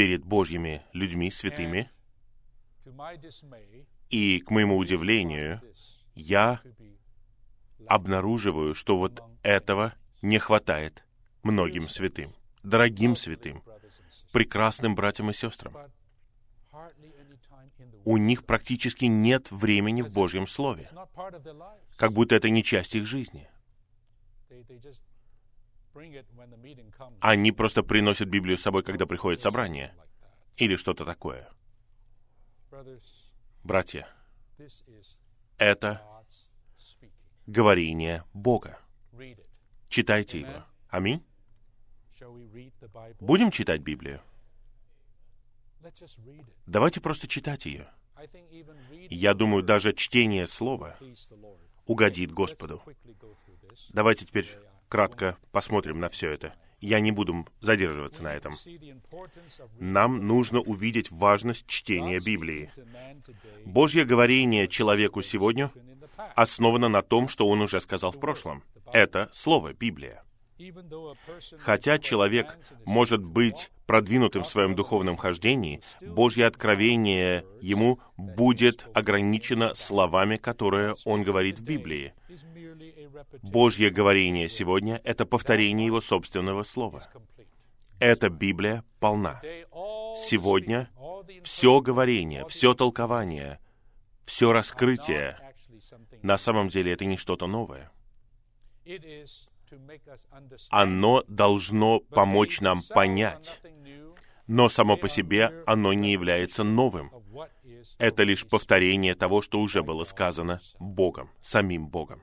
перед Божьими людьми, святыми, и, к моему удивлению, я обнаруживаю, что вот этого не хватает многим святым, дорогим святым, прекрасным братьям и сестрам. У них практически нет времени в Божьем Слове, как будто это не часть их жизни. Они просто приносят Библию с собой, когда приходит собрание, или что-то такое. Братья, это говорение Бога. Читайте его. Аминь. Будем читать Библию? Давайте просто читать ее. Я думаю, даже чтение слова угодит Господу. Давайте теперь кратко посмотрим на все это. Я не буду задерживаться на этом. Нам нужно увидеть важность чтения Библии. Божье говорение человеку сегодня основано на том, что он уже сказал в прошлом. Это Слово Библия. Хотя человек может быть продвинутым в своем духовном хождении, Божье откровение ему будет ограничено словами, которые он говорит в Библии. Божье говорение сегодня — это повторение его собственного слова. Эта Библия полна. Сегодня все говорение, все толкование, все раскрытие, на самом деле это не что-то новое. Оно должно помочь нам понять, но само по себе оно не является новым. Это лишь повторение того, что уже было сказано Богом, самим Богом.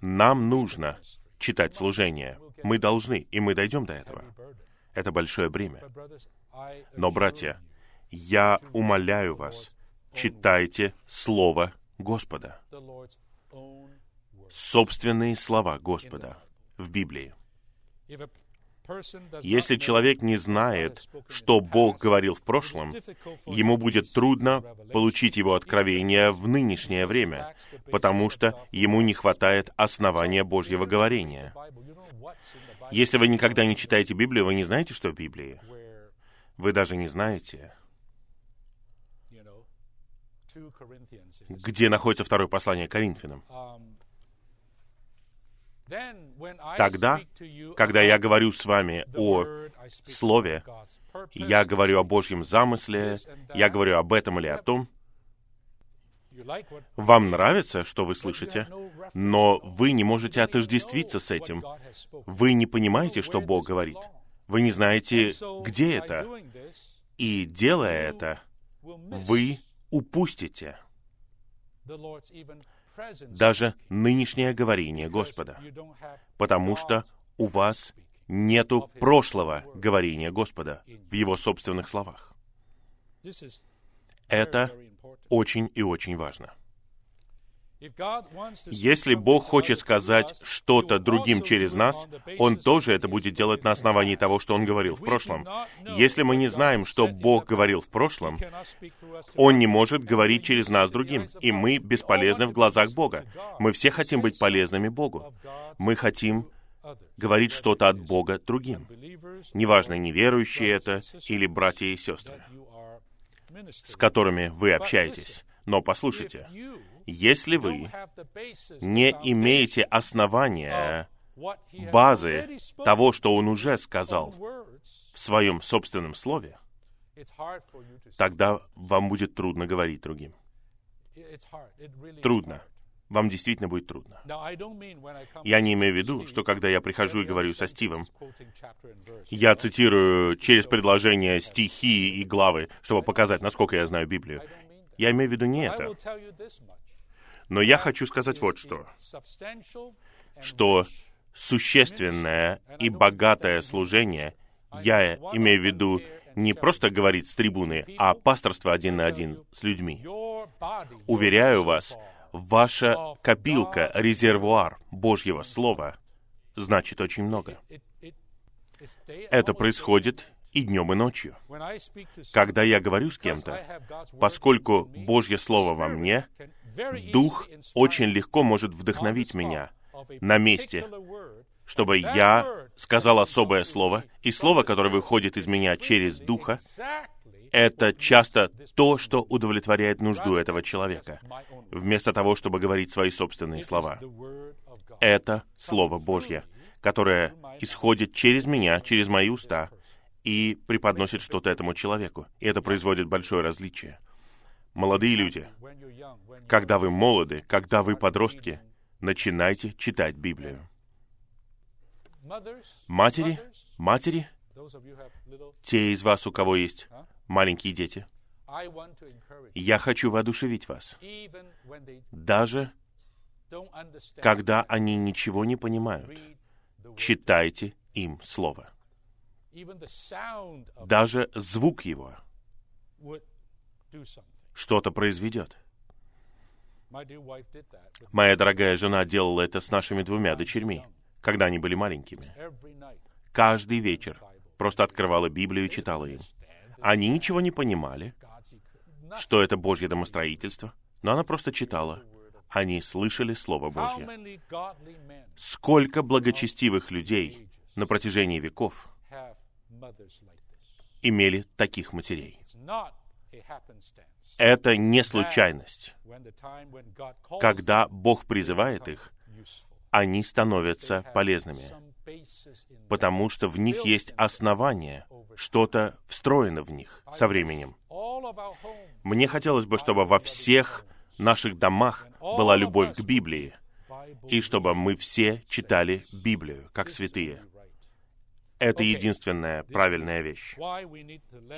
Нам нужно читать служение. Мы должны, и мы дойдем до этого. Это большое бремя. Но, братья, я умоляю вас, читайте Слово Господа собственные слова Господа в Библии. Если человек не знает, что Бог говорил в прошлом, ему будет трудно получить его откровение в нынешнее время, потому что ему не хватает основания Божьего говорения. Если вы никогда не читаете Библию, вы не знаете, что в Библии. Вы даже не знаете, где находится второе послание Коринфянам. Тогда, когда я говорю с вами о Слове, я говорю о Божьем замысле, я говорю об этом или о том, вам нравится, что вы слышите, но вы не можете отождествиться с этим. Вы не понимаете, что Бог говорит. Вы не знаете, где это. И делая это, вы упустите даже нынешнее говорение Господа, потому что у вас нету прошлого говорения Господа в Его собственных словах. Это очень и очень важно. Если Бог хочет сказать что-то другим через нас, Он тоже это будет делать на основании того, что Он говорил в прошлом. Если мы не знаем, что Бог говорил в прошлом, Он не может говорить через нас другим, и мы бесполезны в глазах Бога. Мы все хотим быть полезными Богу. Мы хотим говорить что-то от Бога другим. Неважно, неверующие это или братья и сестры, с которыми вы общаетесь. Но послушайте, если вы не имеете основания, базы того, что он уже сказал в своем собственном слове, тогда вам будет трудно говорить другим. Трудно. Вам действительно будет трудно. Я не имею в виду, что когда я прихожу и говорю со Стивом, я цитирую через предложение стихи и главы, чтобы показать, насколько я знаю Библию. Я имею в виду не это. Но я хочу сказать вот что. Что существенное и богатое служение, я имею в виду не просто говорить с трибуны, а пасторство один на один с людьми. Уверяю вас, ваша копилка, резервуар Божьего Слова значит очень много. Это происходит и днем, и ночью. Когда я говорю с кем-то, поскольку Божье Слово во мне, Дух очень легко может вдохновить меня на месте, чтобы я сказал особое слово, и слово, которое выходит из меня через Духа, это часто то, что удовлетворяет нужду этого человека, вместо того, чтобы говорить свои собственные слова. Это Слово Божье, которое исходит через меня, через мои уста, и преподносит что-то этому человеку. И это производит большое различие. Молодые люди, когда вы молоды, когда вы подростки, начинайте читать Библию. Матери, матери, те из вас, у кого есть маленькие дети, я хочу воодушевить вас. Даже когда они ничего не понимают, читайте им Слово. Даже звук его что-то произведет. Моя дорогая жена делала это с нашими двумя дочерьми, когда они были маленькими. Каждый вечер просто открывала Библию и читала им. Они ничего не понимали, что это Божье домостроительство, но она просто читала. Они слышали Слово Божье. Сколько благочестивых людей на протяжении веков имели таких матерей. Это не случайность. Когда Бог призывает их, они становятся полезными, потому что в них есть основание, что-то встроено в них со временем. Мне хотелось бы, чтобы во всех наших домах была любовь к Библии, и чтобы мы все читали Библию как святые. Это единственная правильная вещь.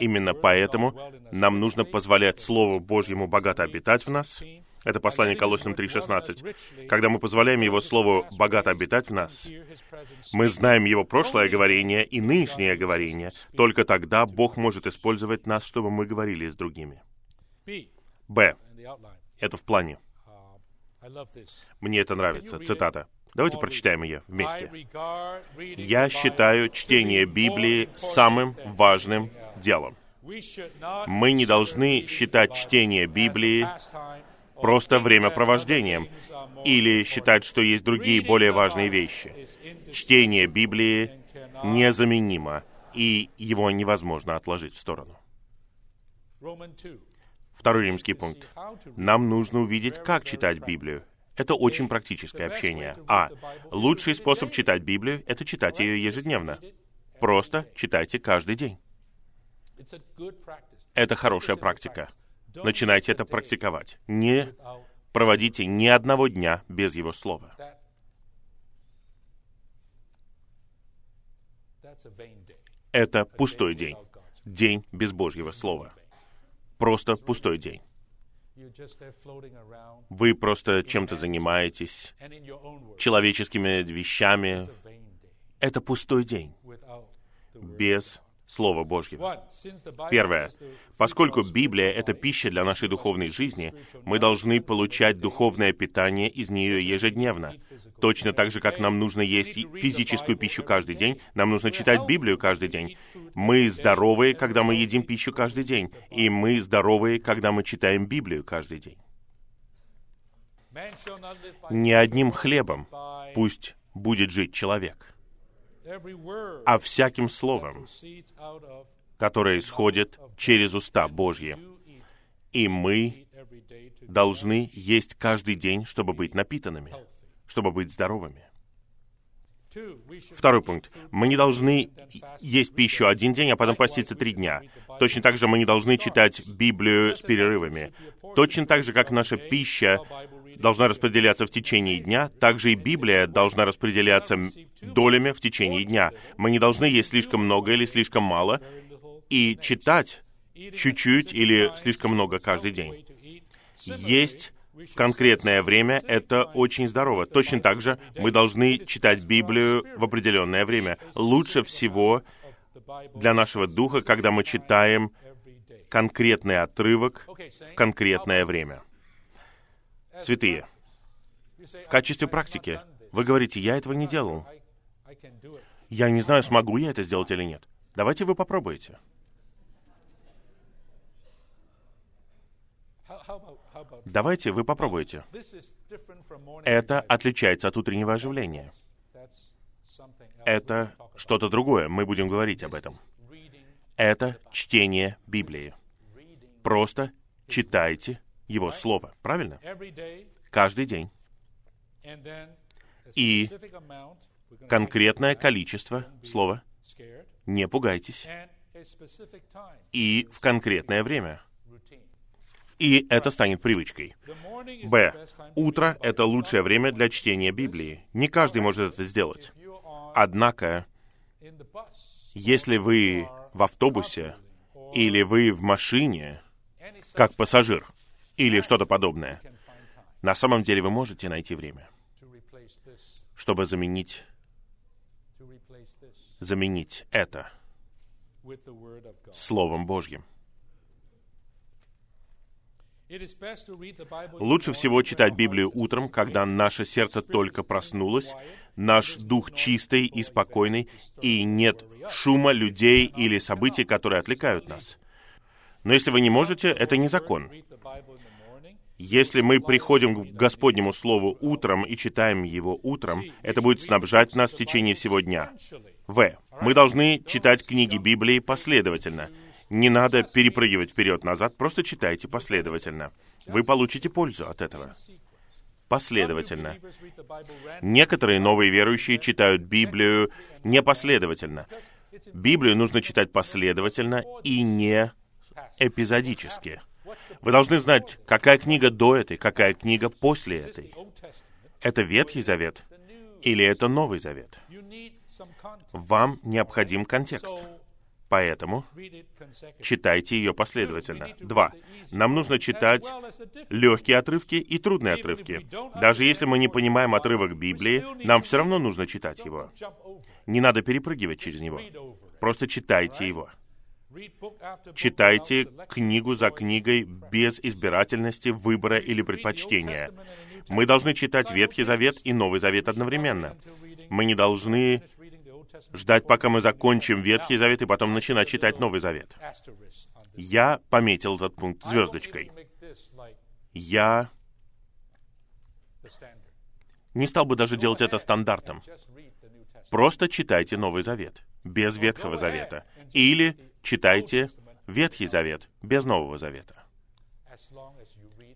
Именно поэтому нам нужно позволять Слову Божьему богато обитать в нас. Это послание Колоссянам 3.16. Когда мы позволяем Его Слову богато обитать в нас, мы знаем Его прошлое говорение и нынешнее говорение. Только тогда Бог может использовать нас, чтобы мы говорили с другими. Б. Это в плане. Мне это нравится. Цитата. Давайте прочитаем ее вместе. «Я считаю чтение Библии самым важным делом. Мы не должны считать чтение Библии просто времяпровождением или считать, что есть другие более важные вещи. Чтение Библии незаменимо, и его невозможно отложить в сторону. Второй римский пункт. Нам нужно увидеть, как читать Библию. Это очень практическое общение. А лучший способ читать Библию — это читать ее ежедневно. Просто читайте каждый день. Это хорошая практика. Начинайте это практиковать. Не проводите ни одного дня без Его Слова. Это пустой день. День без Божьего Слова. Просто пустой день. Вы просто чем-то занимаетесь, человеческими вещами. Это пустой день. Без Слова Божьего. Первое. Поскольку Библия — это пища для нашей духовной жизни, мы должны получать духовное питание из нее ежедневно. Точно так же, как нам нужно есть физическую пищу каждый день, нам нужно читать Библию каждый день. Мы здоровые, когда мы едим пищу каждый день, и мы здоровые, когда мы читаем Библию каждый день. Не одним хлебом пусть будет жить человек — а всяким словом, которое исходит через уста Божьи. И мы должны есть каждый день, чтобы быть напитанными, чтобы быть здоровыми. Второй пункт. Мы не должны есть пищу один день, а потом поститься три дня. Точно так же мы не должны читать Библию с перерывами. Точно так же, как наша пища должна распределяться в течение дня, также и Библия должна распределяться долями в течение дня. Мы не должны есть слишком много или слишком мало и читать чуть-чуть или слишком много каждый день. Есть в конкретное время — это очень здорово. Точно так же мы должны читать Библию в определенное время. Лучше всего для нашего духа, когда мы читаем конкретный отрывок в конкретное время святые. В качестве практики вы говорите, я этого не делал. Я не знаю, смогу я это сделать или нет. Давайте вы попробуете. Давайте вы попробуете. Это отличается от утреннего оживления. Это что-то другое. Мы будем говорить об этом. Это чтение Библии. Просто читайте его Слово. Правильно? Каждый день. и конкретное количество слова. Не пугайтесь. И в конкретное время. И это станет привычкой. Б. Утро — это лучшее время для чтения Библии. Не каждый может это сделать. Однако, если вы в автобусе или вы в машине, как пассажир, или что-то подобное, на самом деле вы можете найти время, чтобы заменить, заменить это Словом Божьим. Лучше всего читать Библию утром, когда наше сердце только проснулось, наш дух чистый и спокойный, и нет шума людей или событий, которые отвлекают нас. Но если вы не можете, это не закон. Если мы приходим к Господнему Слову утром и читаем его утром, это будет снабжать нас в течение всего дня. В. Мы должны читать книги Библии последовательно. Не надо перепрыгивать вперед-назад, просто читайте последовательно. Вы получите пользу от этого. Последовательно. Некоторые новые верующие читают Библию непоследовательно. Библию нужно читать последовательно и не эпизодически. Вы должны знать, какая книга до этой, какая книга после этой. Это Ветхий Завет или это Новый Завет? Вам необходим контекст. Поэтому читайте ее последовательно. Два. Нам нужно читать легкие отрывки и трудные отрывки. Даже если мы не понимаем отрывок Библии, нам все равно нужно читать его. Не надо перепрыгивать через него. Просто читайте его. Читайте книгу за книгой без избирательности, выбора или предпочтения. Мы должны читать Ветхий Завет и Новый Завет одновременно. Мы не должны ждать, пока мы закончим Ветхий Завет и потом начинать читать Новый Завет. Я пометил этот пункт звездочкой. Я не стал бы даже делать это стандартом. Просто читайте Новый Завет, без Ветхого Завета. Или читайте Ветхий Завет, без Нового Завета.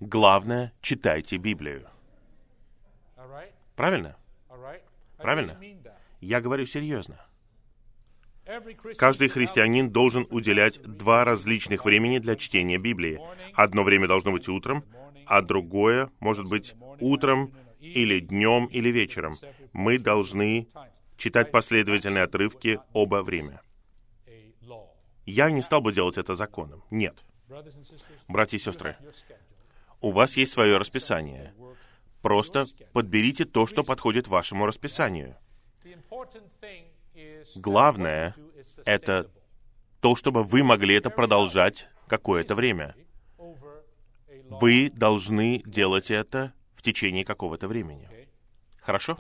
Главное, читайте Библию. Правильно? Правильно? Я говорю серьезно. Каждый христианин должен уделять два различных времени для чтения Библии. Одно время должно быть утром, а другое может быть утром или днем или вечером. Мы должны читать последовательные отрывки оба время. Я не стал бы делать это законом. Нет. Братья и сестры, у вас есть свое расписание. Просто подберите то, что подходит вашему расписанию. Главное — это то, чтобы вы могли это продолжать какое-то время. Вы должны делать это в течение какого-то времени. Хорошо?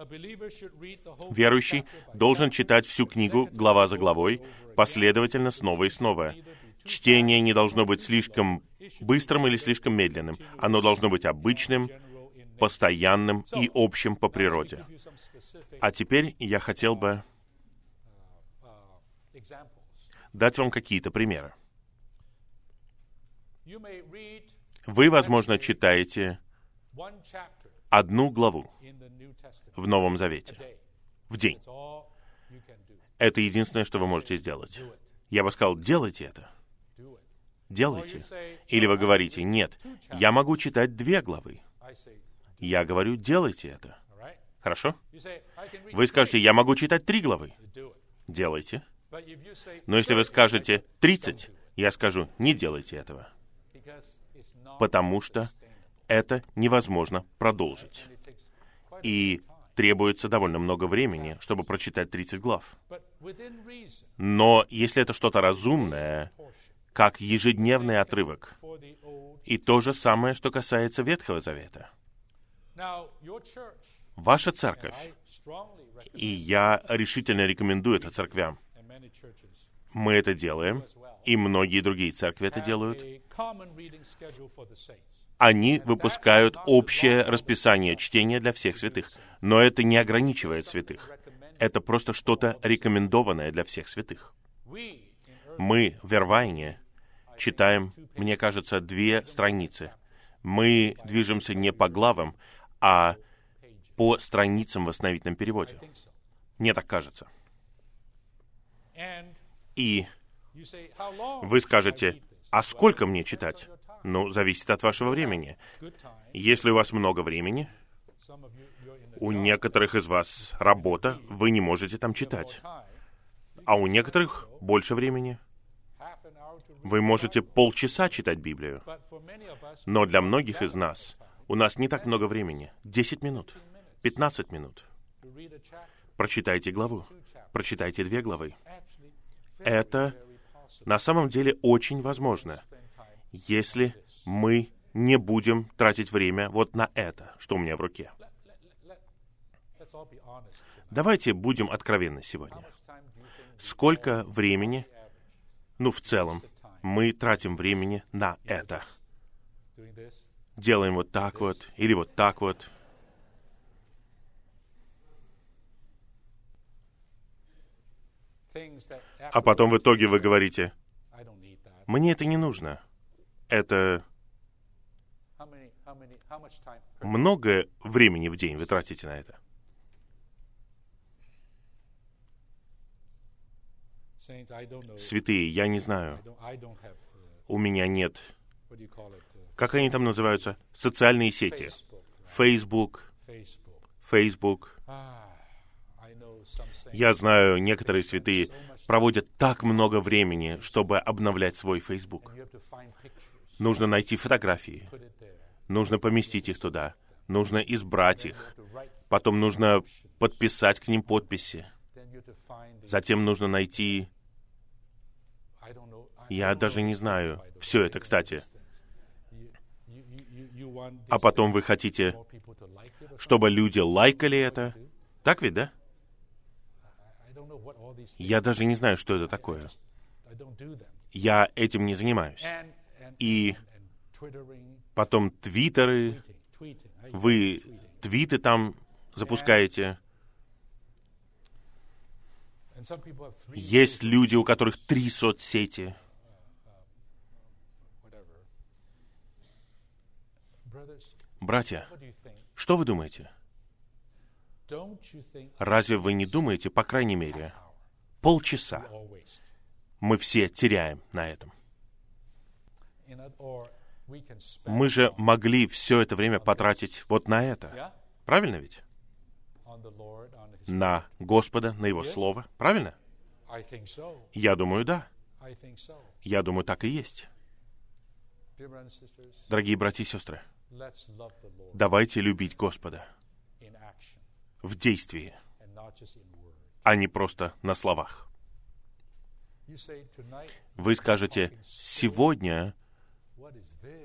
Верующий должен читать всю книгу глава за главой, последовательно снова и снова. Чтение не должно быть слишком быстрым или слишком медленным. Оно должно быть обычным, постоянным и общим по природе. А теперь я хотел бы дать вам какие-то примеры. Вы, возможно, читаете одну главу в Новом Завете в день. Это единственное, что вы можете сделать. Я бы сказал, делайте это. Делайте. Или вы говорите, нет, я могу читать две главы. Я говорю, делайте это. Хорошо? Вы скажете, я могу читать три главы. Делайте. Но если вы скажете 30, я скажу, не делайте этого. Потому что это невозможно продолжить. И требуется довольно много времени, чтобы прочитать 30 глав. Но если это что-то разумное, как ежедневный отрывок, и то же самое, что касается Ветхого Завета. Ваша церковь, и я решительно рекомендую это церквям, мы это делаем, и многие другие церкви это делают. Они выпускают общее расписание чтения для всех святых, но это не ограничивает святых. Это просто что-то рекомендованное для всех святых. Мы в Вервайне читаем, мне кажется, две страницы. Мы движемся не по главам, а по страницам в восстановительном переводе. Мне так кажется. И вы скажете, а сколько мне читать? Ну, зависит от вашего времени. Если у вас много времени, у некоторых из вас работа, вы не можете там читать. А у некоторых больше времени. Вы можете полчаса читать Библию. Но для многих из нас у нас не так много времени. Десять минут, пятнадцать минут. Прочитайте главу. Прочитайте две главы. Это на самом деле очень возможно, если мы не будем тратить время вот на это, что у меня в руке. Давайте будем откровенны сегодня. Сколько времени, ну, в целом, мы тратим времени на это? Делаем вот так вот, или вот так вот. А потом в итоге вы говорите, мне это не нужно. Это много времени в день вы тратите на это. Святые, я не знаю. У меня нет... Как они там называются? Социальные сети. Facebook. Facebook. Я знаю, некоторые святые проводят так много времени, чтобы обновлять свой Facebook. Нужно найти фотографии. Нужно поместить их туда. Нужно избрать их. Потом нужно подписать к ним подписи. Затем нужно найти... Я даже не знаю. Все это, кстати. А потом вы хотите, чтобы люди лайкали это? Так ведь, да? Я даже не знаю, что это такое. Я этим не занимаюсь. И потом твиттеры, вы твиты там запускаете. Есть люди, у которых три соцсети. Братья, что вы думаете? Разве вы не думаете, по крайней мере, полчаса мы все теряем на этом? Мы же могли все это время потратить вот на это. Правильно ведь? На Господа, на Его Слово. Правильно? Я думаю, да. Я думаю, так и есть. Дорогие братья и сестры, давайте любить Господа в действии, а не просто на словах. Вы скажете, сегодня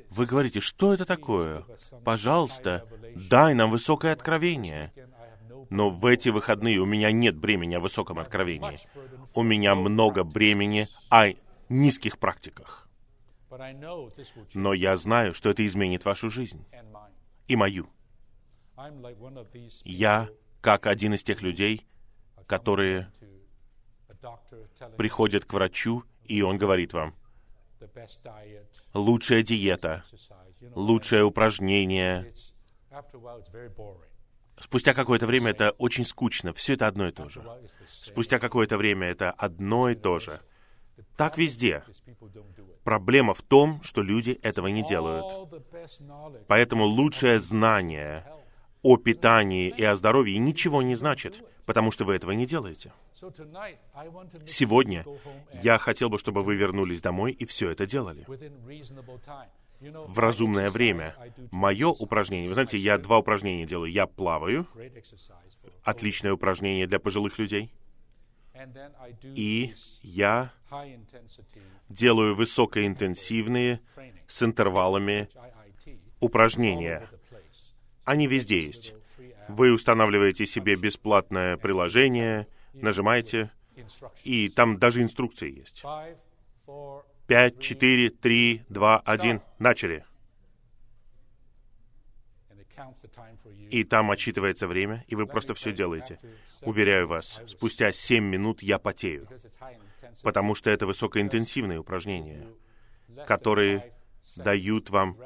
вы говорите, что это такое? Пожалуйста, дай нам высокое откровение. Но в эти выходные у меня нет бремени о высоком откровении. У меня много бремени о низких практиках. Но я знаю, что это изменит вашу жизнь и мою. Я как один из тех людей, которые приходят к врачу, и он говорит вам, лучшая диета, лучшее упражнение. Спустя какое-то время это очень скучно, все это одно и то же. Спустя какое-то время это одно и то же. Так везде. Проблема в том, что люди этого не делают. Поэтому лучшее знание о питании и о здоровье ничего не значит, потому что вы этого не делаете. Сегодня я хотел бы, чтобы вы вернулись домой и все это делали в разумное время. Мое упражнение, вы знаете, я два упражнения делаю. Я плаваю, отличное упражнение для пожилых людей, и я делаю высокоинтенсивные с интервалами упражнения. Они везде есть. Вы устанавливаете себе бесплатное приложение, нажимаете, и там даже инструкции есть. Пять, четыре, три, два, один. Начали. И там отчитывается время, и вы просто все делаете. Уверяю вас, спустя семь минут я потею, потому что это высокоинтенсивные упражнения, которые дают вам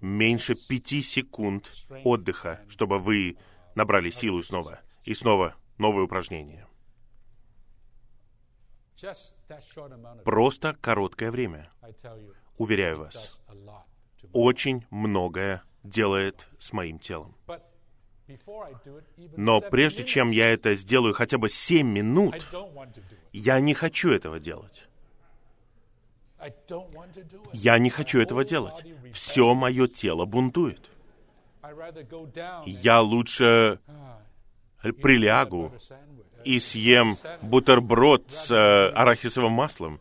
меньше пяти секунд отдыха, чтобы вы набрали силу снова. И снова новое упражнение. Просто короткое время. Уверяю вас, очень многое делает с моим телом. Но прежде чем я это сделаю хотя бы семь минут, я не хочу этого делать. Я не хочу этого делать. Все мое тело бунтует. Я лучше прилягу и съем бутерброд с э, арахисовым маслом,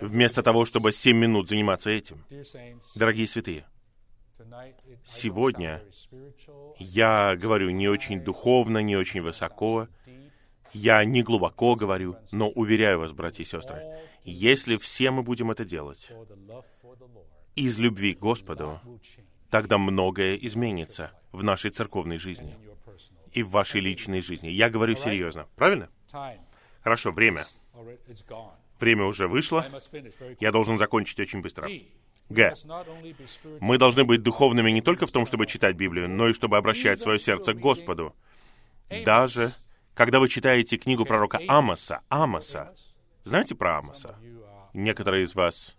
вместо того, чтобы семь минут заниматься этим. Дорогие святые, сегодня я говорю не очень духовно, не очень высоко, я не глубоко говорю, но уверяю вас, братья и сестры, если все мы будем это делать из любви к Господу, тогда многое изменится в нашей церковной жизни и в вашей личной жизни. Я говорю серьезно. Правильно? Хорошо, время. Время уже вышло. Я должен закончить очень быстро. Г. Мы должны быть духовными не только в том, чтобы читать Библию, но и чтобы обращать свое сердце к Господу. Даже когда вы читаете книгу пророка Амоса, Амоса, знаете про Амоса? Некоторые из вас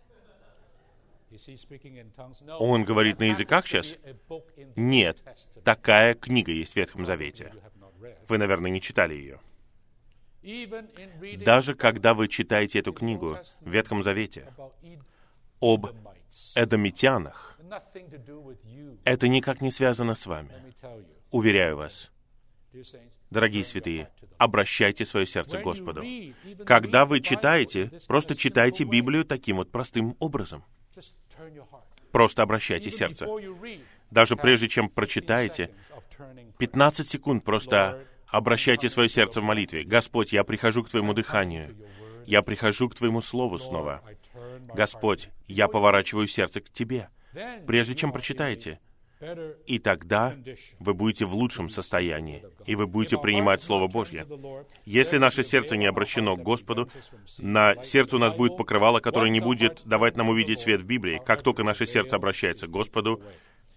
он говорит на языках сейчас? Нет. Такая книга есть в Ветхом Завете. Вы, наверное, не читали ее. Даже когда вы читаете эту книгу в Ветхом Завете об эдомитянах, это никак не связано с вами. Уверяю вас, дорогие святые, обращайте свое сердце к Господу. Когда вы читаете, просто читайте Библию таким вот простым образом. Просто обращайте сердце. Даже прежде чем прочитаете, 15 секунд просто обращайте свое сердце в молитве. Господь, я прихожу к Твоему дыханию. Я прихожу к Твоему Слову снова. Господь, я поворачиваю сердце к Тебе. Прежде чем прочитаете, и тогда вы будете в лучшем состоянии, и вы будете принимать Слово Божье. Если наше сердце не обращено к Господу, на сердце у нас будет покрывало, которое не будет давать нам увидеть свет в Библии. Как только наше сердце обращается к Господу,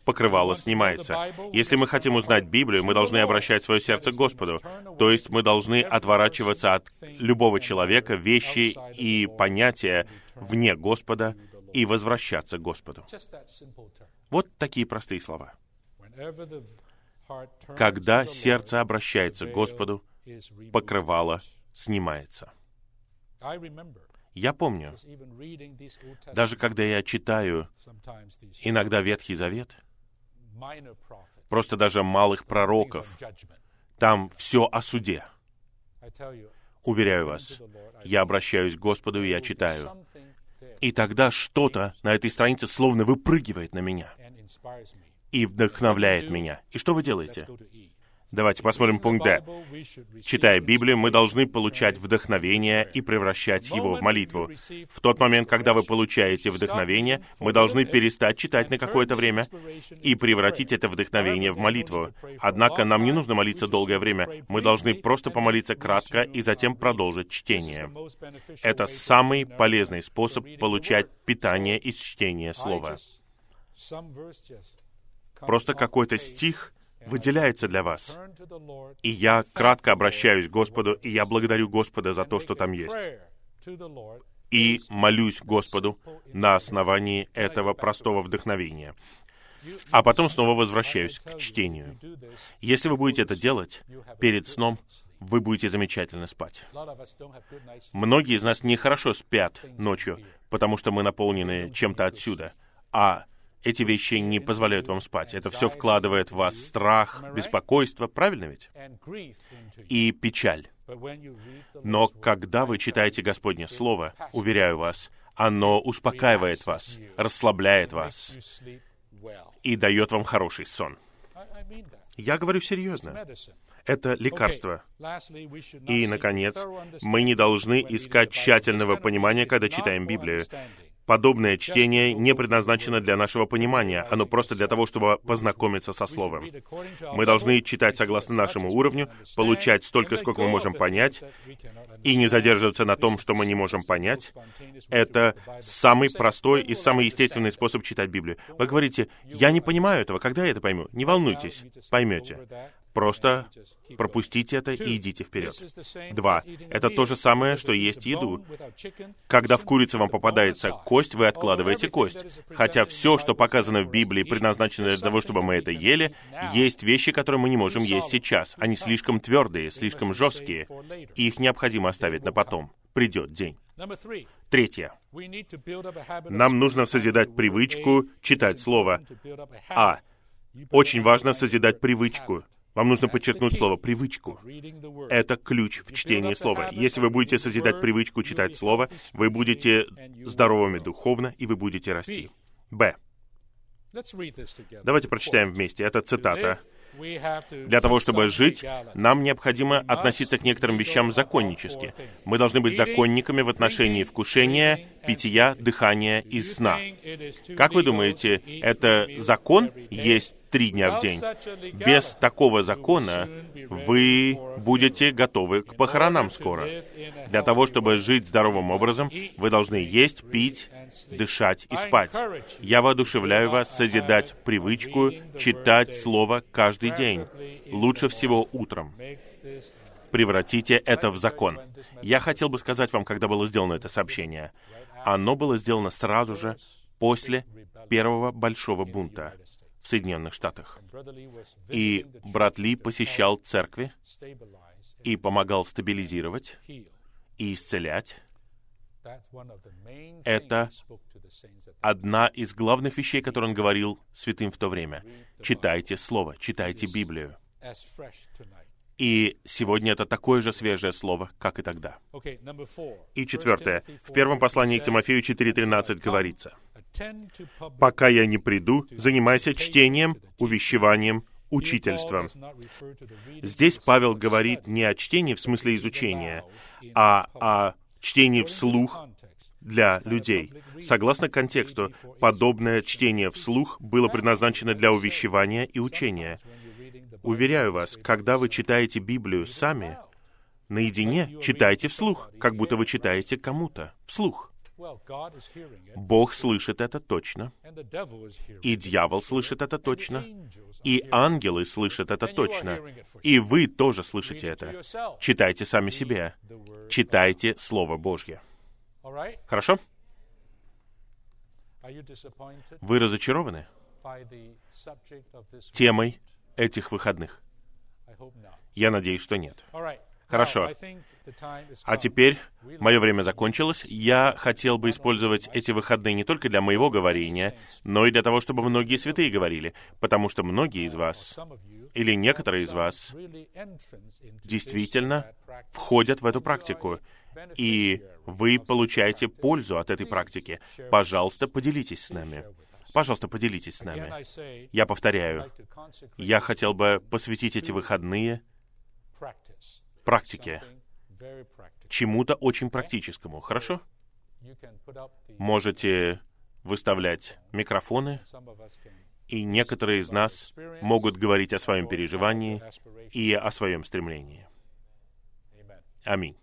покрывало снимается. Если мы хотим узнать Библию, мы должны обращать свое сердце к Господу. То есть мы должны отворачиваться от любого человека, вещи и понятия вне Господа и возвращаться к Господу. Вот такие простые слова. Когда сердце обращается к Господу, покрывало снимается. Я помню, даже когда я читаю иногда Ветхий Завет, просто даже малых пророков, там все о суде. Уверяю вас, я обращаюсь к Господу, и я читаю. И тогда что-то на этой странице словно выпрыгивает на меня и вдохновляет меня. И что вы делаете? Давайте посмотрим пункт Д. Читая Библию, мы должны получать вдохновение и превращать его в молитву. В тот момент, когда вы получаете вдохновение, мы должны перестать читать на какое-то время и превратить это вдохновение в молитву. Однако нам не нужно молиться долгое время. Мы должны просто помолиться кратко и затем продолжить чтение. Это самый полезный способ получать питание из чтения Слова. Просто какой-то стих выделяется для вас. И я кратко обращаюсь к Господу, и я благодарю Господа за то, что там есть. И молюсь Господу на основании этого простого вдохновения. А потом снова возвращаюсь к чтению. Если вы будете это делать перед сном, вы будете замечательно спать. Многие из нас нехорошо спят ночью, потому что мы наполнены чем-то отсюда. А эти вещи не позволяют вам спать. Это все вкладывает в вас страх, беспокойство, правильно ведь? И печаль. Но когда вы читаете Господне Слово, уверяю вас, оно успокаивает вас, расслабляет вас и дает вам хороший сон. Я говорю серьезно. Это лекарство. И, наконец, мы не должны искать тщательного понимания, когда читаем Библию. Подобное чтение не предназначено для нашего понимания, оно просто для того, чтобы познакомиться со Словом. Мы должны читать согласно нашему уровню, получать столько, сколько мы можем понять, и не задерживаться на том, что мы не можем понять. Это самый простой и самый естественный способ читать Библию. Вы говорите, я не понимаю этого, когда я это пойму? Не волнуйтесь, поймете Просто пропустите это и идите вперед. Два. Это то же самое, что есть еду. Когда в курице вам попадается кость, вы откладываете кость. Хотя все, что показано в Библии, предназначено для того, чтобы мы это ели, есть вещи, которые мы не можем есть сейчас. Они слишком твердые, слишком жесткие, и их необходимо оставить на потом. Придет день. Третье. Нам нужно созидать привычку читать Слово. А. Очень важно созидать привычку. Вам нужно подчеркнуть слово «привычку». Это ключ в чтении слова. Если вы будете созидать привычку читать слово, вы будете здоровыми духовно, и вы будете расти. Б. Давайте прочитаем вместе. Это цитата. Для того, чтобы жить, нам необходимо относиться к некоторым вещам законнически. Мы должны быть законниками в отношении вкушения, питья, дыхания и сна. Как вы думаете, это закон есть три дня в день? Без такого закона вы будете готовы к похоронам скоро. Для того, чтобы жить здоровым образом, вы должны есть, пить, дышать и спать. Я воодушевляю вас созидать привычку читать Слово каждый день, лучше всего утром превратите это в закон. Я хотел бы сказать вам, когда было сделано это сообщение. Оно было сделано сразу же после первого большого бунта в Соединенных Штатах. И брат Ли посещал церкви и помогал стабилизировать и исцелять. Это одна из главных вещей, которые он говорил святым в то время. Читайте Слово, читайте Библию. И сегодня это такое же свежее слово, как и тогда. И четвертое. В первом послании к Тимофею 4.13 говорится, «Пока я не приду, занимайся чтением, увещеванием, учительством». Здесь Павел говорит не о чтении в смысле изучения, а о чтении вслух для людей. Согласно контексту, подобное чтение вслух было предназначено для увещевания и учения. Уверяю вас, когда вы читаете Библию сами, наедине читайте вслух, как будто вы читаете кому-то вслух. Бог слышит это точно, и дьявол слышит это точно, и ангелы слышат это точно, и вы тоже слышите это. Читайте сами себе, читайте Слово Божье. Хорошо? Вы разочарованы темой этих выходных? Я надеюсь, что нет. Хорошо. А теперь мое время закончилось. Я хотел бы использовать эти выходные не только для моего говорения, но и для того, чтобы многие святые говорили, потому что многие из вас, или некоторые из вас, действительно входят в эту практику, и вы получаете пользу от этой практики. Пожалуйста, поделитесь с нами. Пожалуйста, поделитесь с нами. Я повторяю, я хотел бы посвятить эти выходные практике, чему-то очень практическому. Хорошо? Можете выставлять микрофоны, и некоторые из нас могут говорить о своем переживании и о своем стремлении. Аминь.